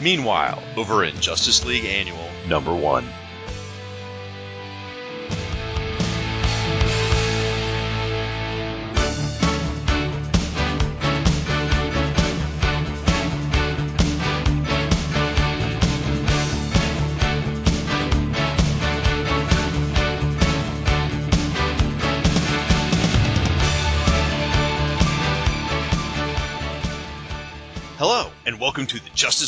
Meanwhile, over in Justice League Annual number 1.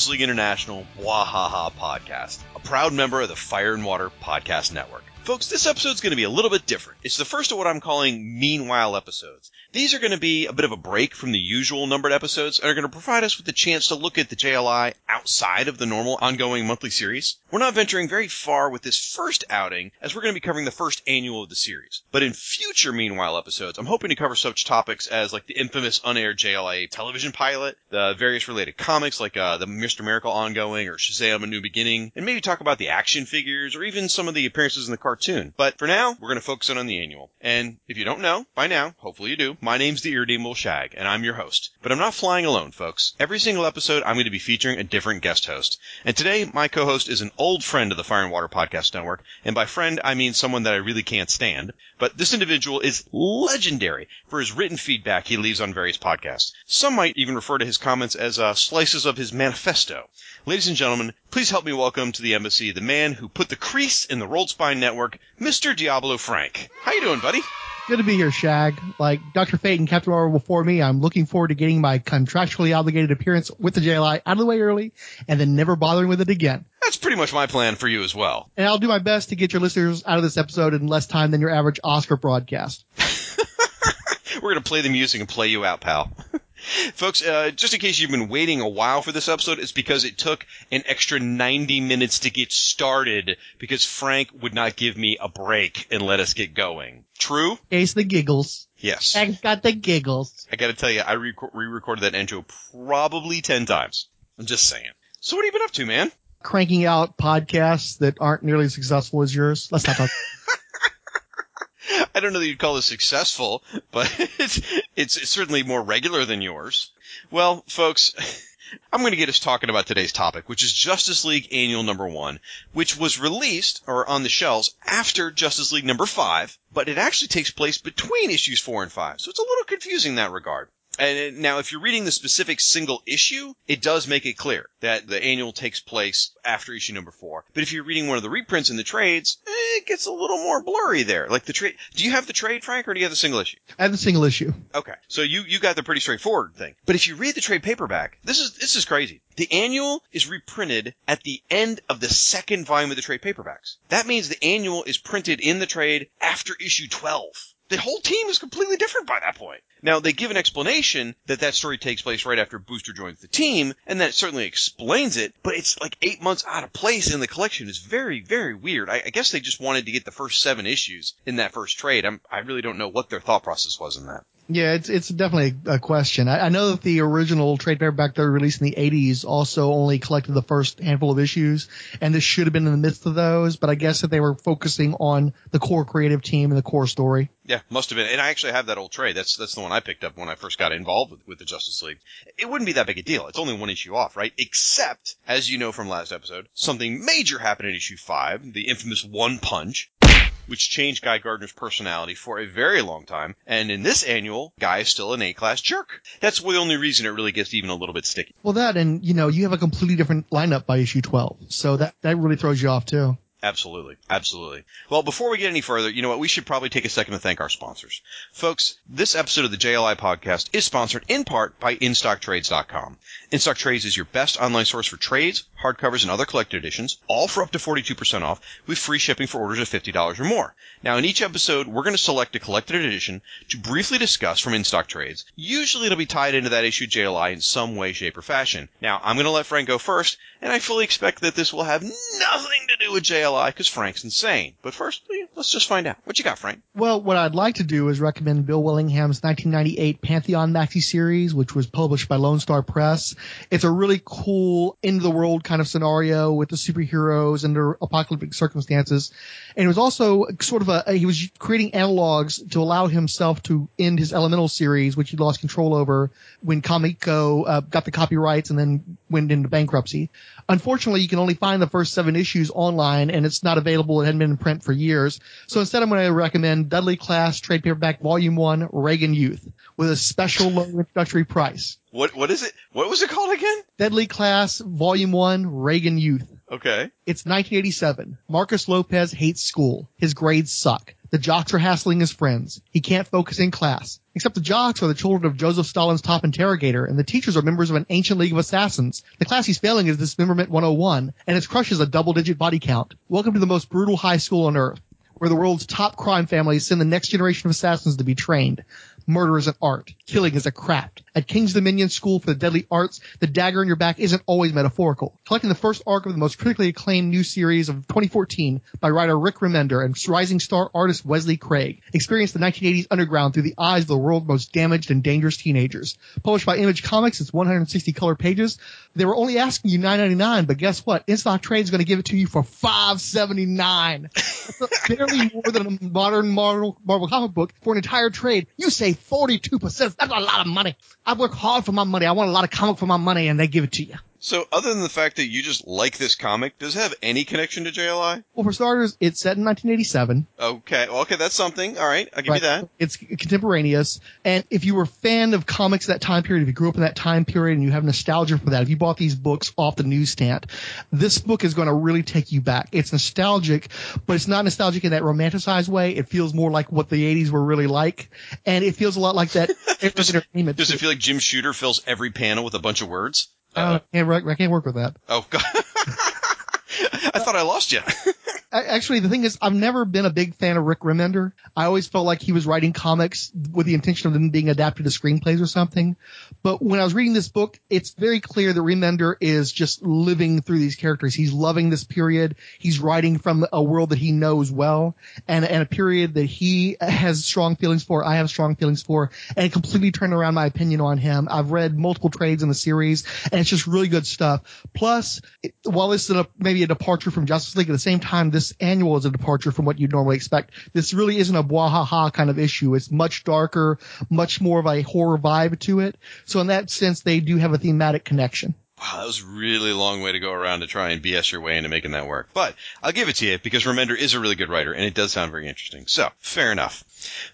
League International Bwahaha podcast, a proud member of the Fire and Water Podcast Network. Folks, this episode's going to be a little bit different. It's the first of what I'm calling Meanwhile episodes. These are going to be a bit of a break from the usual numbered episodes and are going to provide us with the chance to look at the JLI outside of the normal ongoing monthly series. We're not venturing very far with this first outing as we're going to be covering the first annual of the series. But in future Meanwhile episodes, I'm hoping to cover such topics as like the infamous unaired JLI television pilot, the various related comics like uh, the Mr. Miracle ongoing or Shazam A New Beginning, and maybe talk about the action figures or even some of the appearances in the cartoon. But for now, we're going to focus in on the annual. And if you don't know, by now, hopefully you do, my name's the Irredeemable Shag, and I'm your host. But I'm not flying alone, folks. Every single episode, I'm going to be featuring a different guest host. And today, my co-host is an old friend of the Fire and Water Podcast Network, and by friend, I mean someone that I really can't stand. But this individual is legendary for his written feedback he leaves on various podcasts. Some might even refer to his comments as uh, slices of his manifesto. Ladies and gentlemen, please help me welcome to the embassy the man who put the crease in the Rolled Spine Network, Mr. Diabolu Frank. How you doing, buddy? Good to be here, Shag. Like Dr. Fate and Captain Marvel before me, I'm looking forward to getting my contractually obligated appearance with the JLI out of the way early and then never bothering with it again. That's pretty much my plan for you as well. And I'll do my best to get your listeners out of this episode in less time than your average Oscar broadcast. We're going to play the music and play you out, pal. Folks, uh, just in case you've been waiting a while for this episode, it's because it took an extra 90 minutes to get started because Frank would not give me a break and let us get going. True? Case the giggles. Yes. I got the giggles. I gotta tell you, I re- re-recorded that intro probably 10 times. I'm just saying. So what have you been up to, man? Cranking out podcasts that aren't nearly as successful as yours. Let's not talk. I don't know that you'd call this successful, but it's, it's, it's certainly more regular than yours. Well, folks, I'm going to get us talking about today's topic, which is Justice League Annual Number One, which was released or on the shelves after Justice League Number Five, but it actually takes place between issues four and five, so it's a little confusing in that regard. And now, if you're reading the specific single issue, it does make it clear that the annual takes place after issue number four. But if you're reading one of the reprints in the trades, eh, it gets a little more blurry there. Like the trade, do you have the trade, Frank, or do you have the single issue? I have the single issue. Okay, so you you got the pretty straightforward thing. But if you read the trade paperback, this is this is crazy. The annual is reprinted at the end of the second volume of the trade paperbacks. That means the annual is printed in the trade after issue twelve the whole team is completely different by that point. Now, they give an explanation that that story takes place right after Booster joins the team, and that certainly explains it, but it's like eight months out of place in the collection. It's very, very weird. I, I guess they just wanted to get the first seven issues in that first trade. I'm, I really don't know what their thought process was in that. Yeah, it's it's definitely a question. I, I know that the original trade paperback they released in the '80s also only collected the first handful of issues, and this should have been in the midst of those. But I guess that they were focusing on the core creative team and the core story. Yeah, must have been. And I actually have that old trade. That's that's the one I picked up when I first got involved with, with the Justice League. It wouldn't be that big a deal. It's only one issue off, right? Except, as you know from last episode, something major happened in issue five, the infamous One Punch which changed Guy Gardner's personality for a very long time. And in this annual, Guy is still an A-class jerk. That's the only reason it really gets even a little bit sticky. Well, that and you know you have a completely different lineup by issue 12, so that that really throws you off too. Absolutely. Absolutely. Well, before we get any further, you know what? We should probably take a second to thank our sponsors. Folks, this episode of the JLI podcast is sponsored in part by InStockTrades.com. InStockTrades is your best online source for trades, hardcovers, and other collected editions, all for up to 42% off with free shipping for orders of $50 or more. Now, in each episode, we're going to select a collected edition to briefly discuss from InStockTrades. Usually it'll be tied into that issue JLI in some way, shape, or fashion. Now, I'm going to let Frank go first, and I fully expect that this will have nothing to do with JLI because Frank's insane. But first, let's just find out. What you got, Frank? Well, what I'd like to do is recommend Bill Willingham's 1998 Pantheon maxi series, which was published by Lone Star Press. It's a really cool end of the world kind of scenario with the superheroes under apocalyptic circumstances. And it was also sort of a, he was creating analogs to allow himself to end his Elemental series, which he lost control over when Comico uh, got the copyrights and then went into bankruptcy. Unfortunately, you can only find the first seven issues online and it's not available. It hadn't been in print for years. So instead, I'm going to recommend Deadly Class Trade Paperback Volume 1 Reagan Youth with a special low introductory price. What what is it? What was it called again? Deadly Class Volume 1 Reagan Youth. Okay. It's 1987. Marcus Lopez hates school. His grades suck. The jocks are hassling his friends. He can't focus in class. Except the jocks are the children of Joseph Stalin's top interrogator, and the teachers are members of an ancient league of assassins. The class he's failing is Dismemberment 101, and his crush is a double-digit body count. Welcome to the most brutal high school on earth, where the world's top crime families send the next generation of assassins to be trained. Murder is an art. Killing is a craft. At King's Dominion School for the Deadly Arts, the dagger in your back isn't always metaphorical. Collecting the first arc of the most critically acclaimed new series of 2014 by writer Rick Remender and rising star artist Wesley Craig. Experience the 1980s underground through the eyes of the world's most damaged and dangerous teenagers. Published by Image Comics, it's 160 color pages. They were only asking you 9.99, but guess what? In Stock Trade is going to give it to you for 5.79. barely more than a modern Marvel, Marvel comic book for an entire trade. You save 42%. That's a lot of money. I work hard for my money. I want a lot of comic for my money and they give it to you. So, other than the fact that you just like this comic, does it have any connection to JLI? Well, for starters, it's set in 1987. Okay, well, okay, that's something. All right, I'll give Right. you that. It's contemporaneous. And if you were a fan of comics that time period, if you grew up in that time period and you have nostalgia for that, if you bought these books off the newsstand, this book is going to really take you back. It's nostalgic, but it's not nostalgic in that romanticized way. It feels more like what the 80s were really like. And it feels a lot like that Does- entertainment. Does it feel like Jim Shooter fills every panel with a bunch of words? Uh, I, can't, work- I can't work with that. Oh, God. I thought I lost you. Actually, the thing is, I've never been a big fan of Rick Remender. I always felt like he was writing comics with the intention of them being adapted to screenplays or something. But when I was reading this book, it's very clear that Remender is just living through these characters. He's loving this period. He's writing from a world that he knows well and, and a period that he has strong feelings for. I have strong feelings for and completely turned around my opinion on him. I've read multiple trades in the series and it's just really good stuff. Plus, it, while this is a, maybe a departure from Justice League, at the same time, this annual is a departure from what you'd normally expect. This really isn't a bwahaha kind of issue. It's much darker, much more of a horror vibe to it. So in that sense, they do have a thematic connection. Wow, that was a really long way to go around to try and BS your way into making that work. But I'll give it to you because Remender is a really good writer and it does sound very interesting. So, fair enough.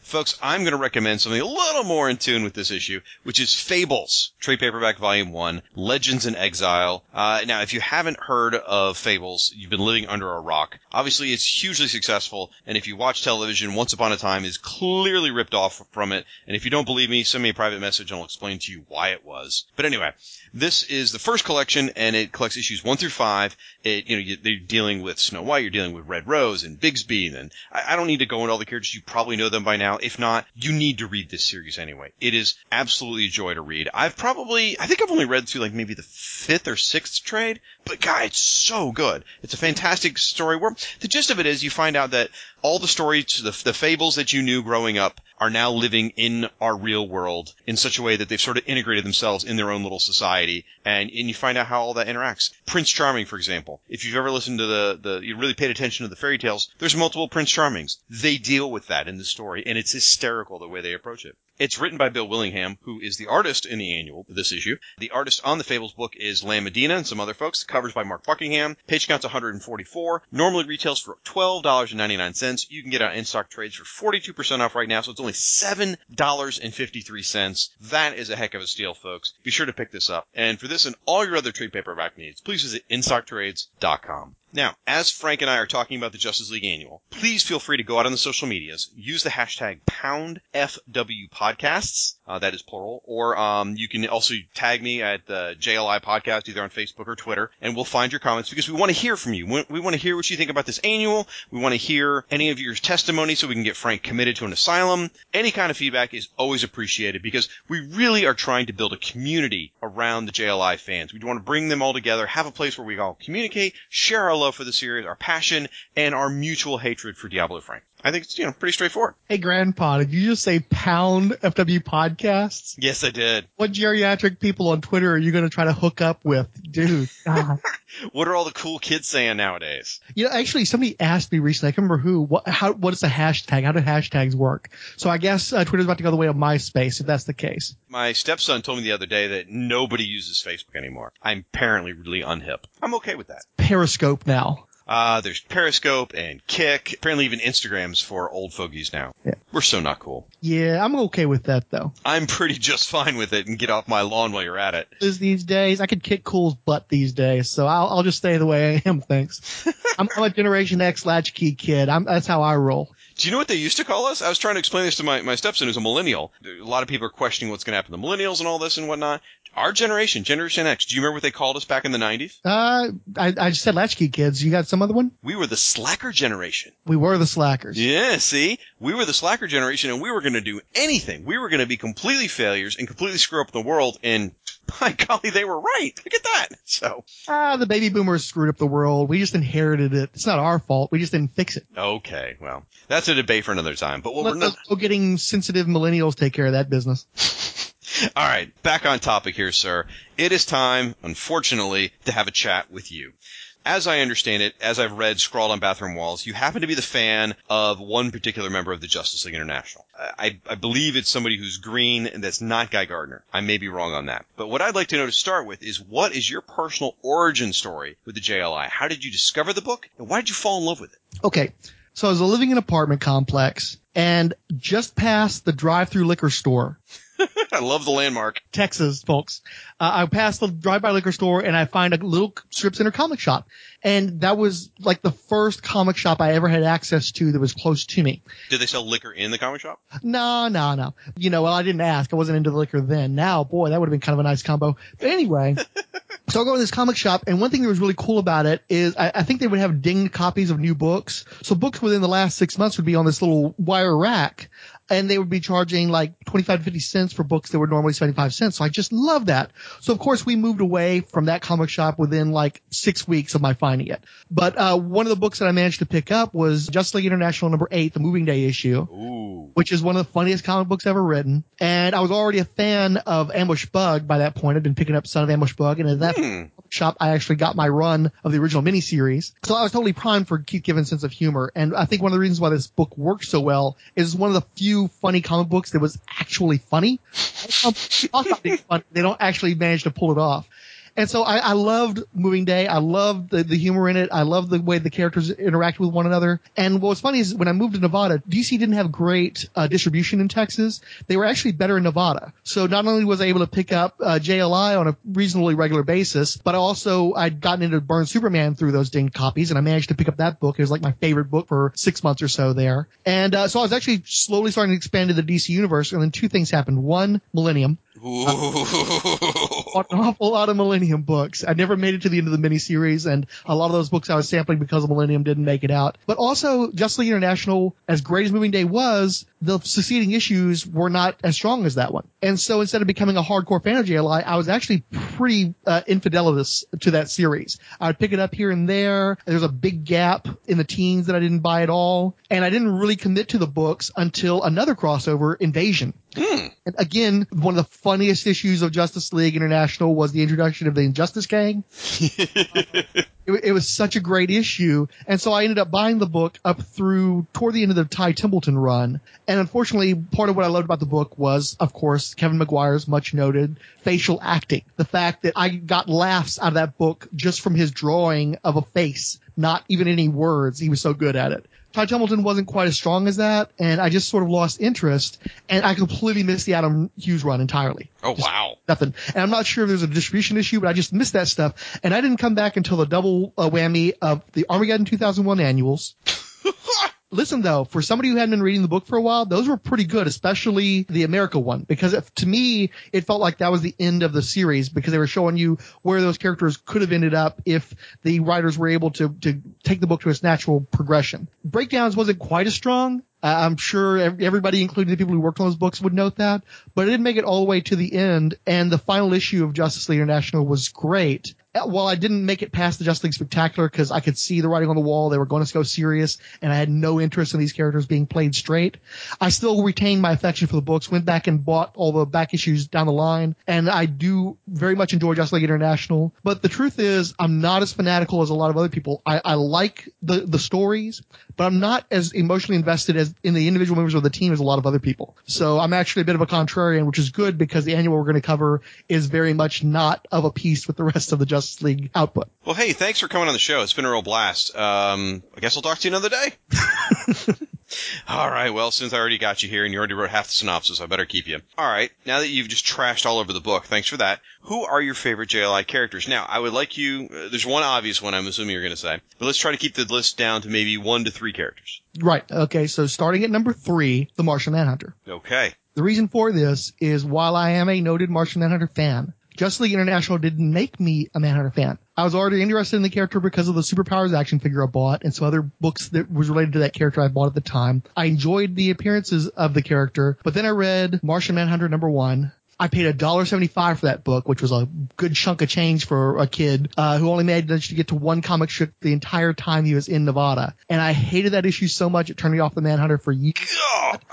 Folks, I'm going to recommend something a little more in tune with this issue, which is Fables, trade paperback volume one, Legends in Exile. Uh, now, if you haven't heard of Fables, you've been living under a rock. Obviously, it's hugely successful, and if you watch television, Once Upon a Time is clearly ripped off from it. And if you don't believe me, send me a private message and I'll explain to you why it was. But anyway, this is the first collection, and it collects issues one through five. It, you know, you, they're dealing with Snow White, you're dealing with Red Rose and Bigby, and I, I don't need to go into all the characters. You probably know them by now. If not, you need to read this series anyway. It is absolutely a joy to read. I've probably, I think I've only read through like maybe the fifth or sixth trade, but God, it's so good. It's a fantastic story. Where the gist of it is, you find out that all the stories, the, the fables that you knew growing up, are now living in our real world in such a way that they've sort of integrated themselves in their own little society, and, and you find out how all that interacts. Prince Charming, for example, if you've ever listened to the, the you really paid attention to the fairy tales, there's multiple Prince Charmings. They deal with that in the story, and it's hysterical the way they approach it. It's written by Bill Willingham, who is the artist in the annual, this issue. The artist on the Fables book is Lan Medina and some other folks. Cover's by Mark Buckingham. Page count's 144. Normally retails for $12.99. You can get on in-stock trades for 42% off right now, so it's only $7.53. That is a heck of a steal, folks. Be sure to pick this up. And for this and all your other trade paperback needs, please visit instocktrades.com. Now, as Frank and I are talking about the Justice League Annual, please feel free to go out on the social medias, use the hashtag PoundFWPodcasts, uh, that is plural, or um, you can also tag me at the JLI Podcast either on Facebook or Twitter, and we'll find your comments because we want to hear from you. We, we want to hear what you think about this annual. We want to hear any of your testimony so we can get Frank committed to an asylum. Any kind of feedback is always appreciated because we really are trying to build a community around the JLI fans. We want to bring them all together, have a place where we all communicate, share our for the series, our passion, and our mutual hatred for Diabolu Frank. I think it's you know pretty straightforward. Hey, Grandpa, did you just say pound FW podcasts? Yes, I did. What geriatric people on Twitter are you going to try to hook up with, dude? What are all the cool kids saying nowadays? You know, actually, somebody asked me recently. I can't remember who. What? How? What is a hashtag? How do hashtags work? So I guess uh, Twitter's about to go the way of MySpace, if that's the case. My stepson told me the other day that nobody uses Facebook anymore. I'm apparently really unhip. I'm okay with that. Periscope now. Uh, there's Periscope and Kick. Apparently even Instagrams for old fogies now. Yeah. We're so not cool. Yeah, I'm okay with that though. I'm pretty just fine with it and get off my lawn while you're at it. these days, I could kick Cool's butt these days, so I'll, I'll just stay the way I am. Thanks. I'm, I'm a Generation X latchkey kid. I'm, that's how I roll. Do you know what they used to call us? I was trying to explain this to my, my stepson who's a millennial. A lot of people are questioning what's going to happen to millennials and all this and whatnot. Our generation, Generation X, do you remember what they called us back in the 90s? Uh, I, I just said latchkey kids. You got some other one? We were the slacker generation. We were the slackers. Yeah, see? We were the slacker generation and we were going to do anything. We were going to be completely failures and completely screw up the world and by golly, they were right. Look at that. So, Ah, the baby boomers screwed up the world. We just inherited it. It's not our fault. We just didn't fix it. okay, well, that's a debate for another time, but what Let we're not, those getting sensitive millennials take care of that business. All right, back on topic here, sir. It is time, unfortunately, to have a chat with you. As I understand it, as I've read scrawled on bathroom walls, you happen to be the fan of one particular member of the Justice League International. I, I believe it's somebody who's green and that's not Guy Gardner. I may be wrong on that. But what I'd like to know to start with is what is your personal origin story with the JLI? How did you discover the book and why did you fall in love with it? Okay. So I was living in an apartment complex and just past the drive-through liquor store, I love the landmark. Texas, folks. Uh, I passed the drive-by liquor store and I find a little strip center comic shop. And that was like the first comic shop I ever had access to that was close to me. Did they sell liquor in the comic shop? No, no, no. You know, well, I didn't ask. I wasn't into the liquor then. Now, boy, that would have been kind of a nice combo. But anyway, so I go to this comic shop, and one thing that was really cool about it is I, I think they would have dinged copies of new books. So books within the last six months would be on this little wire rack. And they would be charging like 25 to 50 cents for books that were normally 75 cents. So I just love that. So of course we moved away from that comic shop within like six weeks of my finding it. But, uh, one of the books that I managed to pick up was Justice League International number eight, the moving day issue Ooh. which is one of the funniest comic books ever written. And I was already a fan of Ambush Bug by that point. I'd been picking up Son of Ambush Bug, and at that Hmm. shop, I actually got my run of the original miniseries. So I was totally primed for Keith Giffen's sense of humor. And I think one of the reasons why this book works so well is one of the few funny comic books that was actually funny. Talk about being funny, they don't actually manage to pull it off. And so I, I loved Moving Day. I loved the, the humor in it. I loved the way the characters interact with one another. And what was funny is when I moved to Nevada, DC didn't have great uh, distribution in Texas. They were actually better in Nevada. So not only was I able to pick up uh, JLI on a reasonably regular basis, but also I'd gotten into Byrne Superman through those dinged copies, and I managed to pick up that book. It was like my favorite book for six months or so there. And uh, so I was actually slowly starting to expand to the DC universe. And then two things happened. One, Millennium an awful lot of Millennium books. I never made it to the end of the miniseries, and a lot of those books I was sampling because of Millennium didn't make it out. But also, Justice League International, as great as Moving Day was, the succeeding issues were not as strong as that one. And so instead of becoming a hardcore fan of JLI, I was actually pretty uh, infidelitous to that series. I would pick it up here and there. There's a big gap in the teens that I didn't buy at all. And I didn't really commit to the books until another crossover, Invasion. Hmm. And again, one of the funniest issues of Justice League International was the introduction of the Injustice Gang. It, it was such a great issue. And so I ended up buying the book up through toward the end of the Ty Templeton run. And unfortunately, part of what I loved about the book was, of course, Kevin Maguire's much noted facial acting. The fact that I got laughs out of that book just from his drawing of a face, not even any words. He was so good at it. Ty Templeton wasn't quite as strong as that, and I just sort of lost interest, and I completely missed the Adam Hughes run entirely. Oh wow. Nothing. And I'm not sure if there's a distribution issue, but I just missed that stuff. And I didn't come back until the double uh, whammy of the Armageddon 2001 annuals. Listen though, for somebody who hadn't been reading the book for a while, those were pretty good, especially the America one, because it, to me, it felt like that was the end of the series because they were showing you where those characters could have ended up if the writers were able to, to take the book to its natural progression. Breakdowns wasn't quite as strong. I'm sure everybody, including the people who worked on those books, would note that, but it didn't make it all the way to the end. And the final issue of Justice League International was great. While I didn't make it past the Justice League Spectacular because I could see the writing on the wall, they were going to go serious, and I had no interest in these characters being played straight. I still retained my affection for the books, went back and bought all the back issues down the line, and I do very much enjoy Justice League International. But the truth is, I'm not as fanatical as a lot of other people. I, I like the the stories, but I'm not as emotionally invested as in the individual members of the team as a lot of other people. So I'm actually a bit of a contrarian, which is good because the annual we're going to cover is very much not of a piece with the rest of the Justice League output. Well, hey, thanks for coming on the show. It's been a real blast. Um, I guess I'll talk to you another day. all right. Well, since I already got you here and you already wrote half the synopsis, I better keep you. All right. Now that you've just trashed all over the book, thanks for that. Who are your favorite JLI characters? Now, I would like you. Uh, there's one obvious one. I'm assuming you're going to say, but let's try to keep the list down to maybe one to three characters. Right. Okay. So starting at number three, the Martian Manhunter. Okay. The reason for this is while I am a noted Martian Manhunter fan, Justice League International didn't make me a Manhunter fan. I was already interested in the character because of the Superpowers action figure I bought and some other books that was related to that character I bought at the time. I enjoyed the appearances of the character, but then I read Martian Manhunter number one. I paid a dollar seventy five for that book, which was a good chunk of change for a kid uh, who only managed to get to one comic strip the entire time he was in Nevada. And I hated that issue so much it turned me off the Manhunter for years.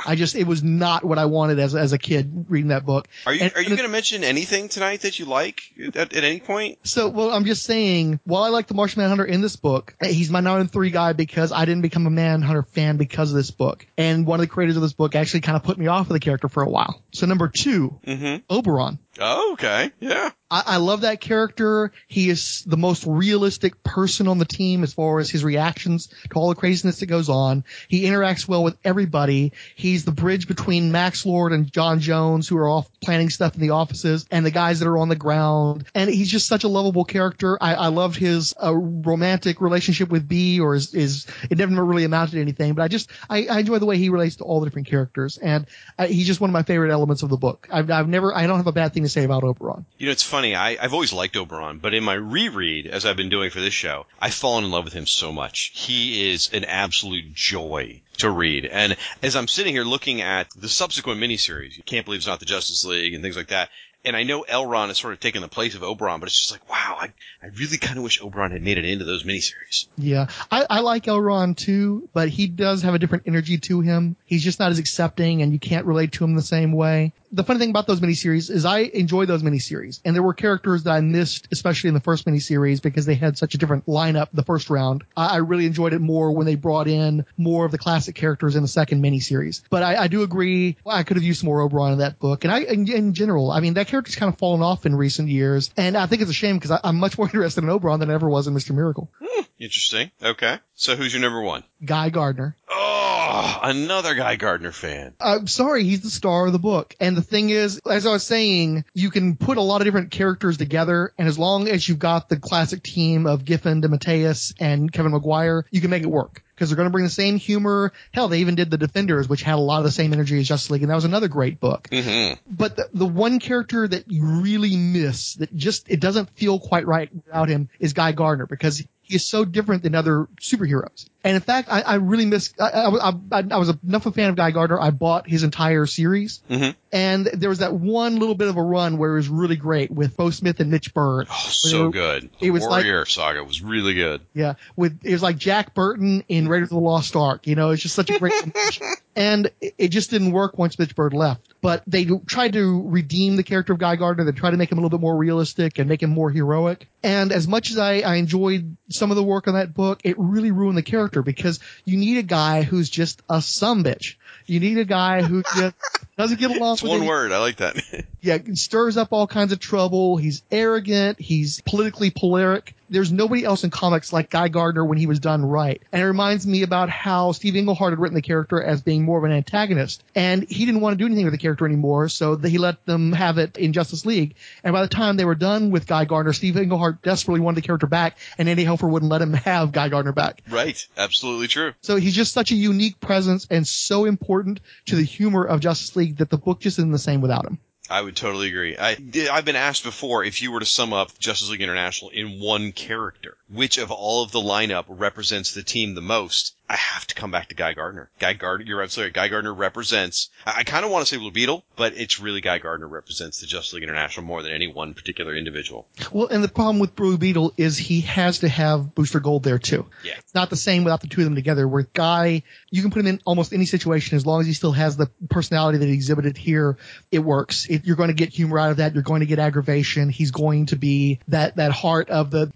I just it was not what I wanted as as a kid reading that book. Are you And- are you going to mention anything tonight that you like at, at any point? So, well, I'm just saying, while I like the Martian Manhunter in this book, he's my number three guy because I didn't become a Manhunter fan because of this book. And one of the creators of this book actually kind of put me off of the character for a while. So number two, Mm-hmm. Oberon. Oh, okay. Yeah. I, I love that character. He is the most realistic person on the team as far as his reactions to all the craziness that goes on. He interacts well with everybody. He's the bridge between Max Lord and John Jones, who are off planning stuff in the offices, and the guys that are on the ground. And he's just such a lovable character. I, I loved his uh, romantic relationship with B, or his, his it never really amounted to anything. But I just I, I enjoy the way he relates to all the different characters, and uh, he's just one of my favorite elements of the book. I've, I've never I don't have a bad thing to say about Oberon. You know, it's funny. I, I've always liked Oberon, but in my reread, as I've been doing for this show, I've fallen in love with him so much. He is an absolute joy to read. And as I'm sitting here looking at the subsequent miniseries, you can't believe it's not the Justice League and things like that. And I know L-Ron has sort of taken the place of Oberon, but it's just like, wow, I, I really kind of wish Oberon had made it into those miniseries. Yeah, I, I like L-Ron too, but he does have a different energy to him. He's just not as accepting, and you can't relate to him the same way. The funny thing about those miniseries is I enjoy those miniseries, and there were characters that I missed, especially in the first miniseries, because they had such a different lineup the first round. I, I really enjoyed it more when they brought in more of the classic characters in the second miniseries. But I, I do agree, I could have used more Oberon in that book, and I, in, in general, I mean, that character's kind of fallen off in recent years, and I think it's a shame because I'm much more interested in Oberon than I ever was in Mr. Miracle. Hmm. Interesting. Okay. So who's your number one? Guy Gardner. Oh, another Guy Gardner fan. I'm sorry, he's the star of the book. And the thing is, as I was saying, you can put a lot of different characters together, and as long as you've got the classic team of Giffen, DeMatteis, and Kevin Maguire, you can make it work. Because they're going to bring the same humor. Hell, they even did the Defenders, which had a lot of the same energy as Justice League, and that was another great book. Mm-hmm. But the, the one character that you really miss, that just it doesn't feel quite right without him, is Guy Gardner because he is so different than other superheroes. And in fact, I, I really miss. I, I, I, I was enough a fan of Guy Gardner. I bought his entire series, Mhm. and there was that one little bit of a run where it was really great with Beau Smith and Mitch Byrd. Oh, so good. The It was like- Warrior saga was really good. Yeah, with it was like Jack Burton in Raiders of the Lost Ark. You know, it's just such a great, and it, it just didn't work once Mitch Byrd left. But they tried to redeem the character of Guy Gardner. They tried to make him a little bit more realistic and make him more heroic. And as much as I, I enjoyed some of the work on that book, it really ruined the character because you need a guy who's just a some bitch. You need a guy who just doesn't get along It's with one any- word. I like that. yeah, stirs up all kinds of trouble. He's arrogant. He's politically polaric. There's nobody else in comics like Guy Gardner when he was done right. And it reminds me about how Steve Englehart had written the character as being more of an antagonist. And he didn't want to do anything with the character anymore, so he let them have it in Justice League. And by the time they were done with Guy Gardner, Steve Englehart desperately wanted the character back, and Andy Helfer wouldn't let him have Guy Gardner back. right. Absolutely true. So he's just such a unique presence and so important to the humor of Justice League that the book just isn't the same without him. I would totally agree. I, I've been asked before if you were to sum up Justice League International in one character, which of all of the lineup represents the team the most, I have to come back to Guy Gardner. Guy Gardner, you're absolutely right. Guy Gardner represents, I, I kind of want to say Blue Beetle, but it's really Guy Gardner represents the Justice League International more than any one particular individual. Well, and the problem with Blue Beetle is he has to have Booster Gold there too. Yeah. It's not the same without the two of them together. Where Guy, you can put him in almost any situation as long as he still has the personality that he exhibited here. It works. It, you're going to get humor out of that. You're going to get aggravation. He's going to be that that heart of the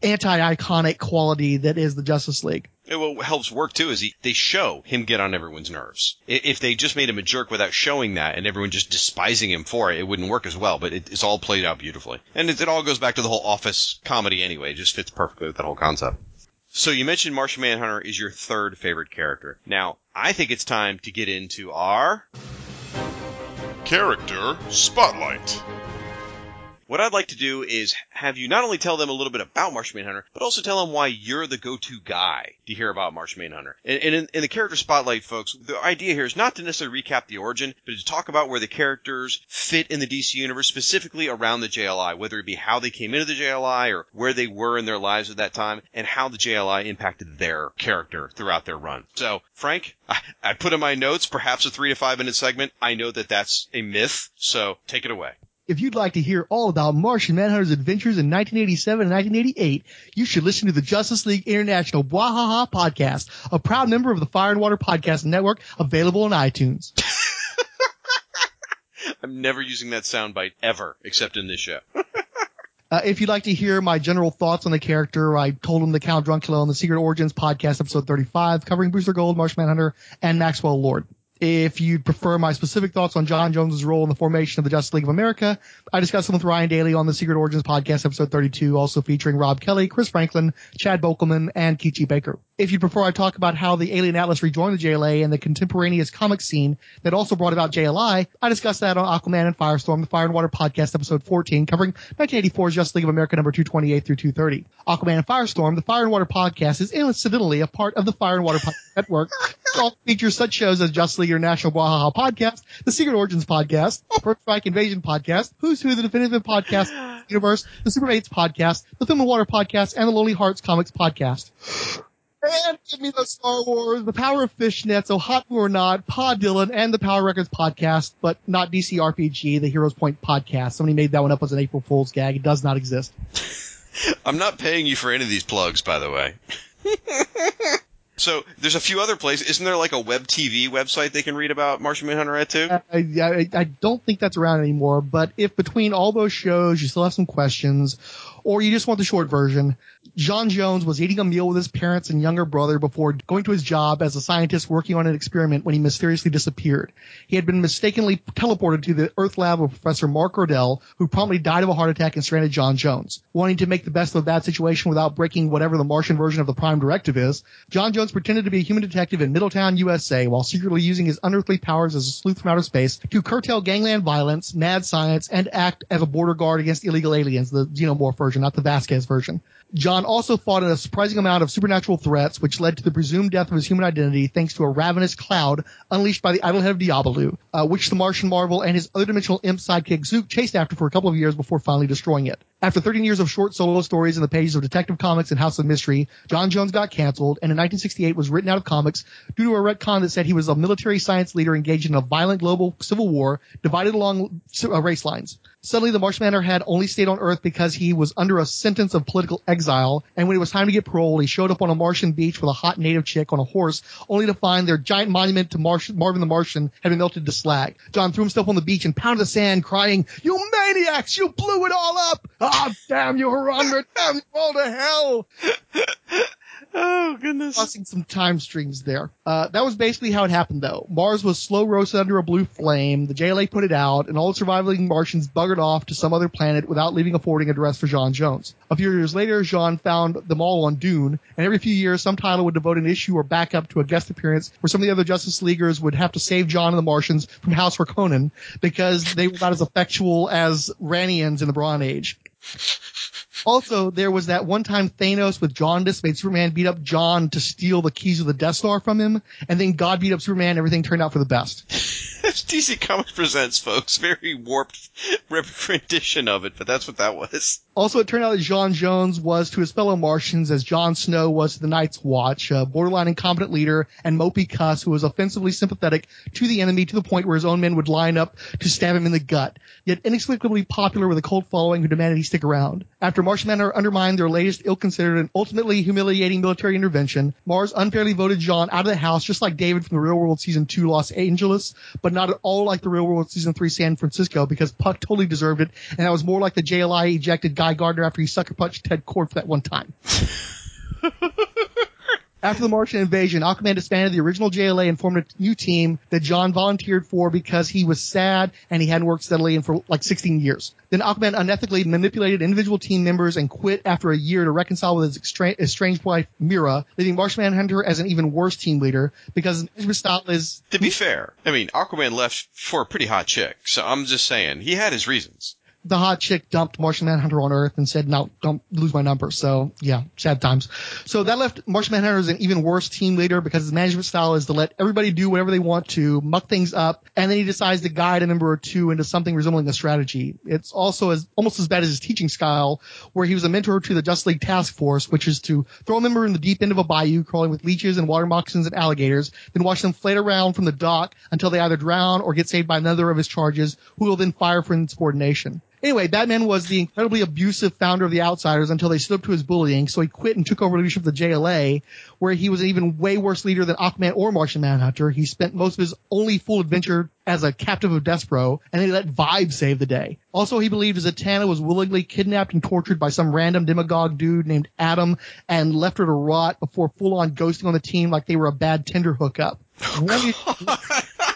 anti-iconic quality that is the Justice League. It, what helps work too is he, they show him get on everyone's nerves. If they just made him a jerk without showing that and everyone just despising him for it, it wouldn't work as well. But it, it's all played out beautifully, and it, it all goes back to the whole office comedy anyway. It just fits perfectly with that whole concept. So you mentioned Martian Manhunter is your third favorite character. Now I think it's time to get into our Character Spotlight. What I'd like to do is have you not only tell them a little bit about Martian Manhunter, but also tell them why you're the go-to guy to hear about Martian Manhunter. And, and in, in the character spotlight, folks, the idea here is not to necessarily recap the origin, but to talk about where the characters fit in the DC universe, specifically around the JLI, whether it be how they came into the JLI or where they were in their lives at that time, and how the JLI impacted their character throughout their run. So, Frank, I, I put in my notes perhaps a three to five minute segment. I know that that's a myth, so take it away. If you'd like to hear all about Martian Manhunter's adventures in 1987 and 1988, you should listen to the Justice League International Bwahaha podcast, a proud member of the Fire and Water Podcast Network, available on iTunes. I'm never using that soundbite ever, except in this show. Uh, if you'd like to hear my general thoughts on the character, I told him the Count Druncula on the Secret Origins podcast, episode 35, covering Booster Gold, Martian Manhunter, and Maxwell Lord. If you'd prefer my specific thoughts on John Jones's role in the formation of the Justice League of America, I discussed them with Ryan Daly on the Secret Origins podcast, episode 32, also featuring Rob Kelly, Chris Franklin, Chad Bokelman, and Kichi Baker. If you'd prefer I talk about how the Alien Atlas rejoined the JLA and the contemporaneous comic scene that also brought about JLI, I discussed that on Aquaman and Firestorm, the Fire and Water podcast, episode 14, covering 1984's Justice League of America number 228 through 230. Aquaman and Firestorm, the Fire and Water podcast, is incidentally a part of the Fire and Water podcast network. It also features such shows as Justice League your International Bwahaha podcast, the Secret Origins podcast, First Strike Invasion podcast, Who's Who, the Definitive podcast universe, the Super Mates podcast, the Film and Water podcast, and the Lonely Hearts Comics podcast. And give me the Star Wars, the Power of Fishnets, Oh Hot or Not, Pod Dylan, and the Power Records podcast, but not DC RPG, the Heroes Point podcast. Somebody made that one up as an April Fool's gag. It does not exist. I'm not paying you for any of these plugs, by the way. so there's a few other places. Isn't there like a web TV website they can read about Martian Manhunter at too? I, I, I don't think that's around anymore, but if between all those shows you still have some questions, or you just want the short version, John Jones was eating a meal with his parents and younger brother before going to his job as a scientist working on an experiment when he mysteriously disappeared. He had been mistakenly teleported to the Earth lab of Professor Mark Erdel, who promptly died of a heart attack and stranded John Jones. Wanting to make the best of a bad situation without breaking whatever the Martian version of the Prime Directive is, John Jones pretended to be a human detective in Middletown, USA, while secretly using his unearthly powers as a sleuth from outer space to curtail gangland violence, mad science, and act as a border guard against illegal aliens, the Xenomorph version, not the Vasquez version. John also fought a surprising amount of supernatural threats, which led to the presumed death of his human identity thanks to a ravenous cloud unleashed by the Idol-Head of Diabolu, uh, which the Martian Marvel and his other dimensional imp sidekick Zook chased after for a couple of years before finally destroying it. After 13 years of short solo stories in the pages of Detective Comics and House of Mystery, John Jones got canceled and in 1968 was written out of comics due to a retcon that said he was a military science leader engaged in a violent global civil war divided along uh, race lines. Suddenly, the Martian Manhunter had only stayed on Earth because he was under a sentence of political exile, and when it was time to get parole, he showed up on a Martian beach with a hot native chick on a horse, only to find their giant monument to Mar- Marvin the Martian had been melted to slag. John threw himself on the beach and pounded the sand, crying, "You maniacs! You blew it all up! Ah, damn you, Haranra! Damn you all to hell!" Oh goodness. Crossing some time strings there. Uh, that was basically how it happened though. Mars was slow roasted under a blue flame, the JLA put it out, and all the surviving Martians buggered off to some other planet without leaving a forwarding address for John Jones. A few years later, John found them all on Dune, and every few years some title would devote an issue or backup to a guest appearance where some of the other Justice Leaguers would have to save John and the Martians from House Harkonnen because they were not as effectual as Rannians in the Bronze Age. Also, there was that one time Thanos with jaundice made Superman beat up John to steal the keys of the Death Star from him, and then God beat up Superman. Everything turned out for the best. DC Comics Presents, folks. Very warped rendition of it, but that's what that was. Also, it turned out that John Jones was to his fellow Martians as Jon Snow was to the Night's Watch, a borderline incompetent leader and mopey cuss who was offensively sympathetic to the enemy to the point where his own men would line up to stab him in the gut, yet inexplicably popular with a cult following who demanded he stick around. After Martian Manhunter undermined. Their latest ill-considered and ultimately humiliating military intervention, Mars unfairly voted John out of the house just like David from the Real World Season 2 Los Angeles, but not at all like the Real World Season 3 San Francisco because Puck totally deserved it, and that was more like the JLI ejected Guy Gardner after he sucker punched Ted for that one time. After the Martian invasion, Aquaman disbanded the original JLA and formed a new team that John volunteered for because he was sad and he hadn't worked steadily in for like 16 years. Then Aquaman unethically manipulated individual team members and quit after a year to reconcile with his estranged wife Mera, leaving Martian Manhunter as an even worse team leader because his style is. To be fair, I mean, Aquaman left for a pretty hot chick, so I'm just saying, he had his reasons the hot chick dumped Martian Manhunter on Earth and said, "No, don't lose my number." So yeah, sad times. So that left Martian Manhunter as an even worse team leader because his management style is to let everybody do whatever they want to, muck things up, and then he decides to guide a member or two into something resembling a strategy. It's also as almost as bad as his teaching style, where he was a mentor to the Justice League Task Force, which is to throw a member in the deep end of a bayou crawling with leeches and water moccasins and alligators, then watch them flit around from the dock until they either drown or get saved by another of his charges, who will then fire for insubordination. Anyway, Batman was the incredibly abusive founder of the Outsiders until they stood up to his bullying, so he quit and took over leadership of the JLA, where he was an even way worse leader than Aquaman or Martian Manhunter. He spent most of his only full adventure as a captive of Despero, and he let Vibe save the day. Also, he believed Zatanna was willingly kidnapped and tortured by some random demagogue dude named Adam and left her to rot before full-on ghosting on the team like they were a bad Tinder hookup. Oh,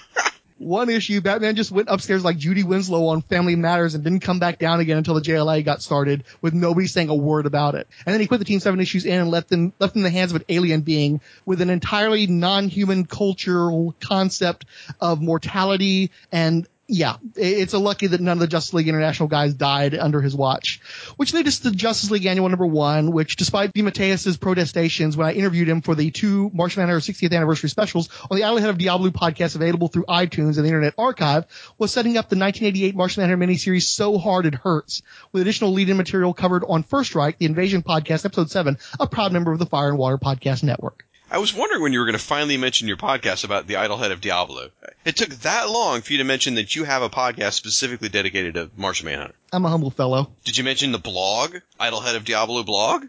one issue, Batman just went upstairs like Judy Winslow on Family Matters and didn't come back down again until the JLA got started with nobody saying a word about it. And then he put the team seven issues in and left them, left them in the hands of an alien being with an entirely non-human cultural concept of mortality and yeah, it's a lucky that none of the Justice League International guys died under his watch. Which led us to Justice League Annual Number One, which, despite DeMatteis's protestations when I interviewed him for the two Martian Manhunter 60th anniversary specials on the Idol-Head of Diabolu podcast available through iTunes and the Internet Archive, was setting up the 1988 Martian Manhunter miniseries so hard it hurts, with additional lead-in material covered on First Strike, the Invasion podcast, episode seven, a proud member of the Fire and Water Podcast Network. I was wondering when you were going to finally mention your podcast about the Idol-Head of Diabolu. It took that long for you to mention that you have a podcast specifically dedicated to Martian Manhunter. I'm a humble fellow. Did you mention the blog, Idol-Head of Diabolu blog?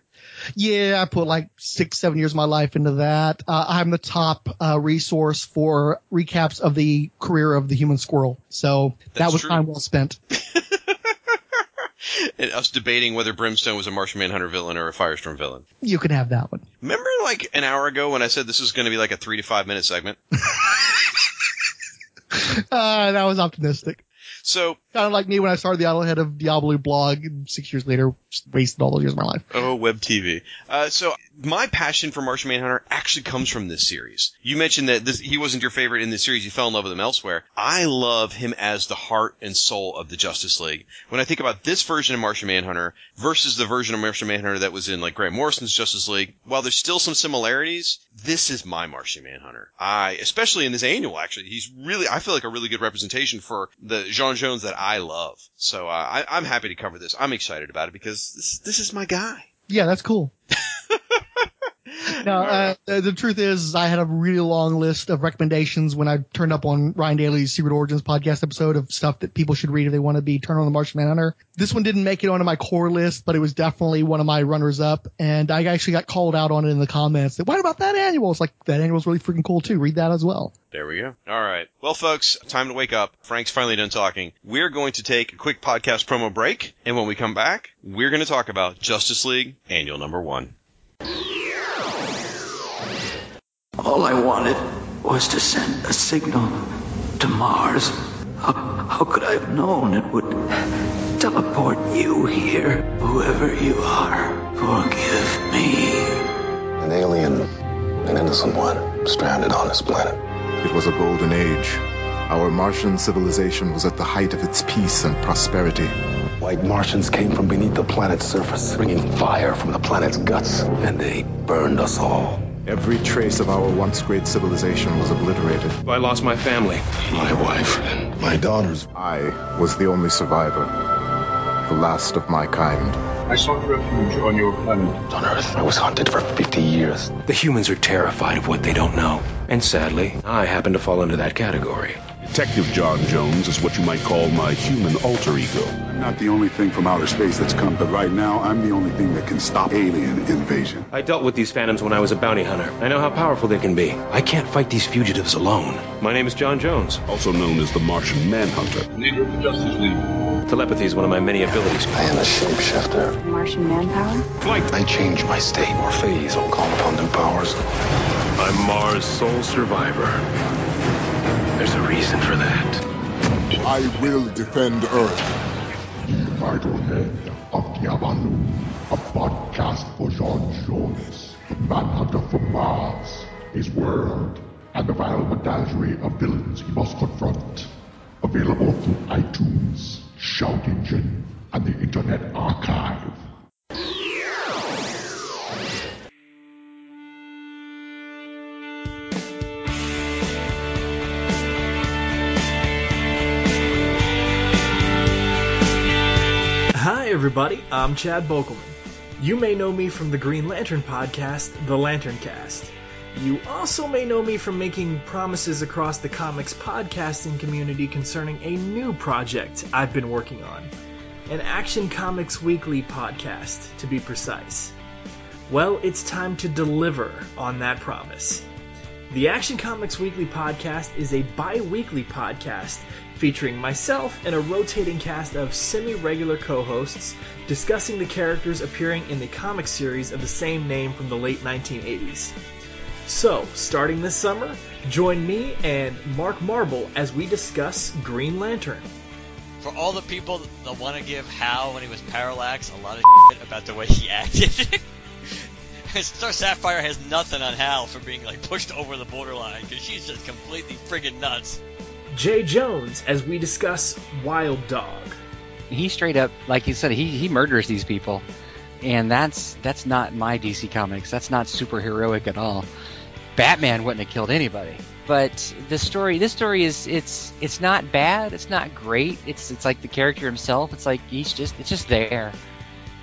Yeah, I put like six, seven years of my life into that. Uh, I'm the top uh, resource for recaps of the career of the human squirrel. So That's that was true. time well spent. And us debating whether Brimstone was a Martian Manhunter villain or a Firestorm villain. You can have that one. Remember like an hour ago when I said this was going to be like a three to five minute segment? Uh, that was optimistic. So, Kind of like me when I started the Idol-Head of Diabolu blog six years later, wasted all those years of my life. oh, web TV. Uh, so my passion for Martian Manhunter actually comes from this series. You mentioned that this, he wasn't your favorite in this series. You fell in love with him elsewhere. I love him as the heart and soul of the Justice League. When I think about this version of Martian Manhunter versus the version of Martian Manhunter that was in like Grant Morrison's Justice League, while there's still some similarities, this is my Martian Manhunter. I, especially in this annual, actually, he's really, I feel like a really good representation for the John Jones that I love. So uh, I, I'm happy to cover this. I'm excited about it because this, this is my guy. Yeah, that's cool. no, uh, the the truth is, I had a really long list of recommendations when I turned up on Ryan Daly's Secret Origins podcast episode of stuff that people should read if they want to be turned on the Martian Manhunter. This one didn't make it onto my core list, but it was definitely one of my runners up, and I actually got called out on it in the comments. That, what about that annual? It's like that annual's really freaking cool too. Read that as well. There we go. All right. Well, folks, time to wake up. Frank's finally done talking. We're going to take a quick podcast promo break, and when we come back, we're going to talk about Justice League Annual Number One. All I wanted was to send a signal to Mars. How, how could I have known it would teleport you here, whoever you are? Forgive me. An alien, an innocent one, stranded on this planet. It was a golden age. Our Martian civilization was at the height of its peace and prosperity. White Martians came from beneath the planet's surface, bringing fire from the planet's guts, and they burned us all. Every trace of our once great civilization was obliterated. I lost my family. My wife and my daughters. I was the only survivor, the last of my kind. I sought refuge on your planet. On Earth, I was hunted for 50 years. The humans are terrified of what they don't know. And sadly, I happen to fall into that category. Detective John Jones is what you might call my human alter ego. I'm not the only thing from outer space that's come, but right now I'm the only thing that can stop alien invasion. I dealt with these phantoms when I was a bounty hunter. I know how powerful they can be. I can't fight these fugitives alone. My name is John Jones. Also known as the Martian Manhunter. Leader of the Justice League. Telepathy is one of my many abilities. I am a shapeshifter. Martian manpower? Flight! I change my state or phase or call upon new powers. I'm Mars' sole survivor. There's a reason for that. I will defend Earth. Vital Head of Diabolu, a podcast for John Jones, the manhunter from Mars, his world, and the vile menagerie of villains he must confront. Available through iTunes, Shout Engine, and the Internet Archive. Everybody. I'm Chad Bokelman. You may know me from the Green Lantern podcast, The Lantern Cast. You also may know me from making promises across the comics podcasting community concerning a new project I've been working on an Action Comics Weekly podcast, to be precise. Well, it's time to deliver on that promise. The Action Comics Weekly podcast is a bi weekly podcast featuring myself and a rotating cast of semi regular co hosts discussing the characters appearing in the comic series of the same name from the late 1980s. So, starting this summer, join me and Mark Marble as we discuss Green Lantern. For all the people that want to give Hal, when he was Parallax, a lot of shit about the way he acted. Star Sapphire has nothing on Hal for being like pushed over the borderline because she's just completely friggin' nuts. Jay Jones as we discuss Wild Dog. He straight up, like you said, he, he murders these people, and that's that's not my DC comics. That's not superheroic at all. Batman wouldn't have killed anybody. But the story, this story is it's it's not bad. It's not great. It's it's like the character himself. It's like he's just it's just there.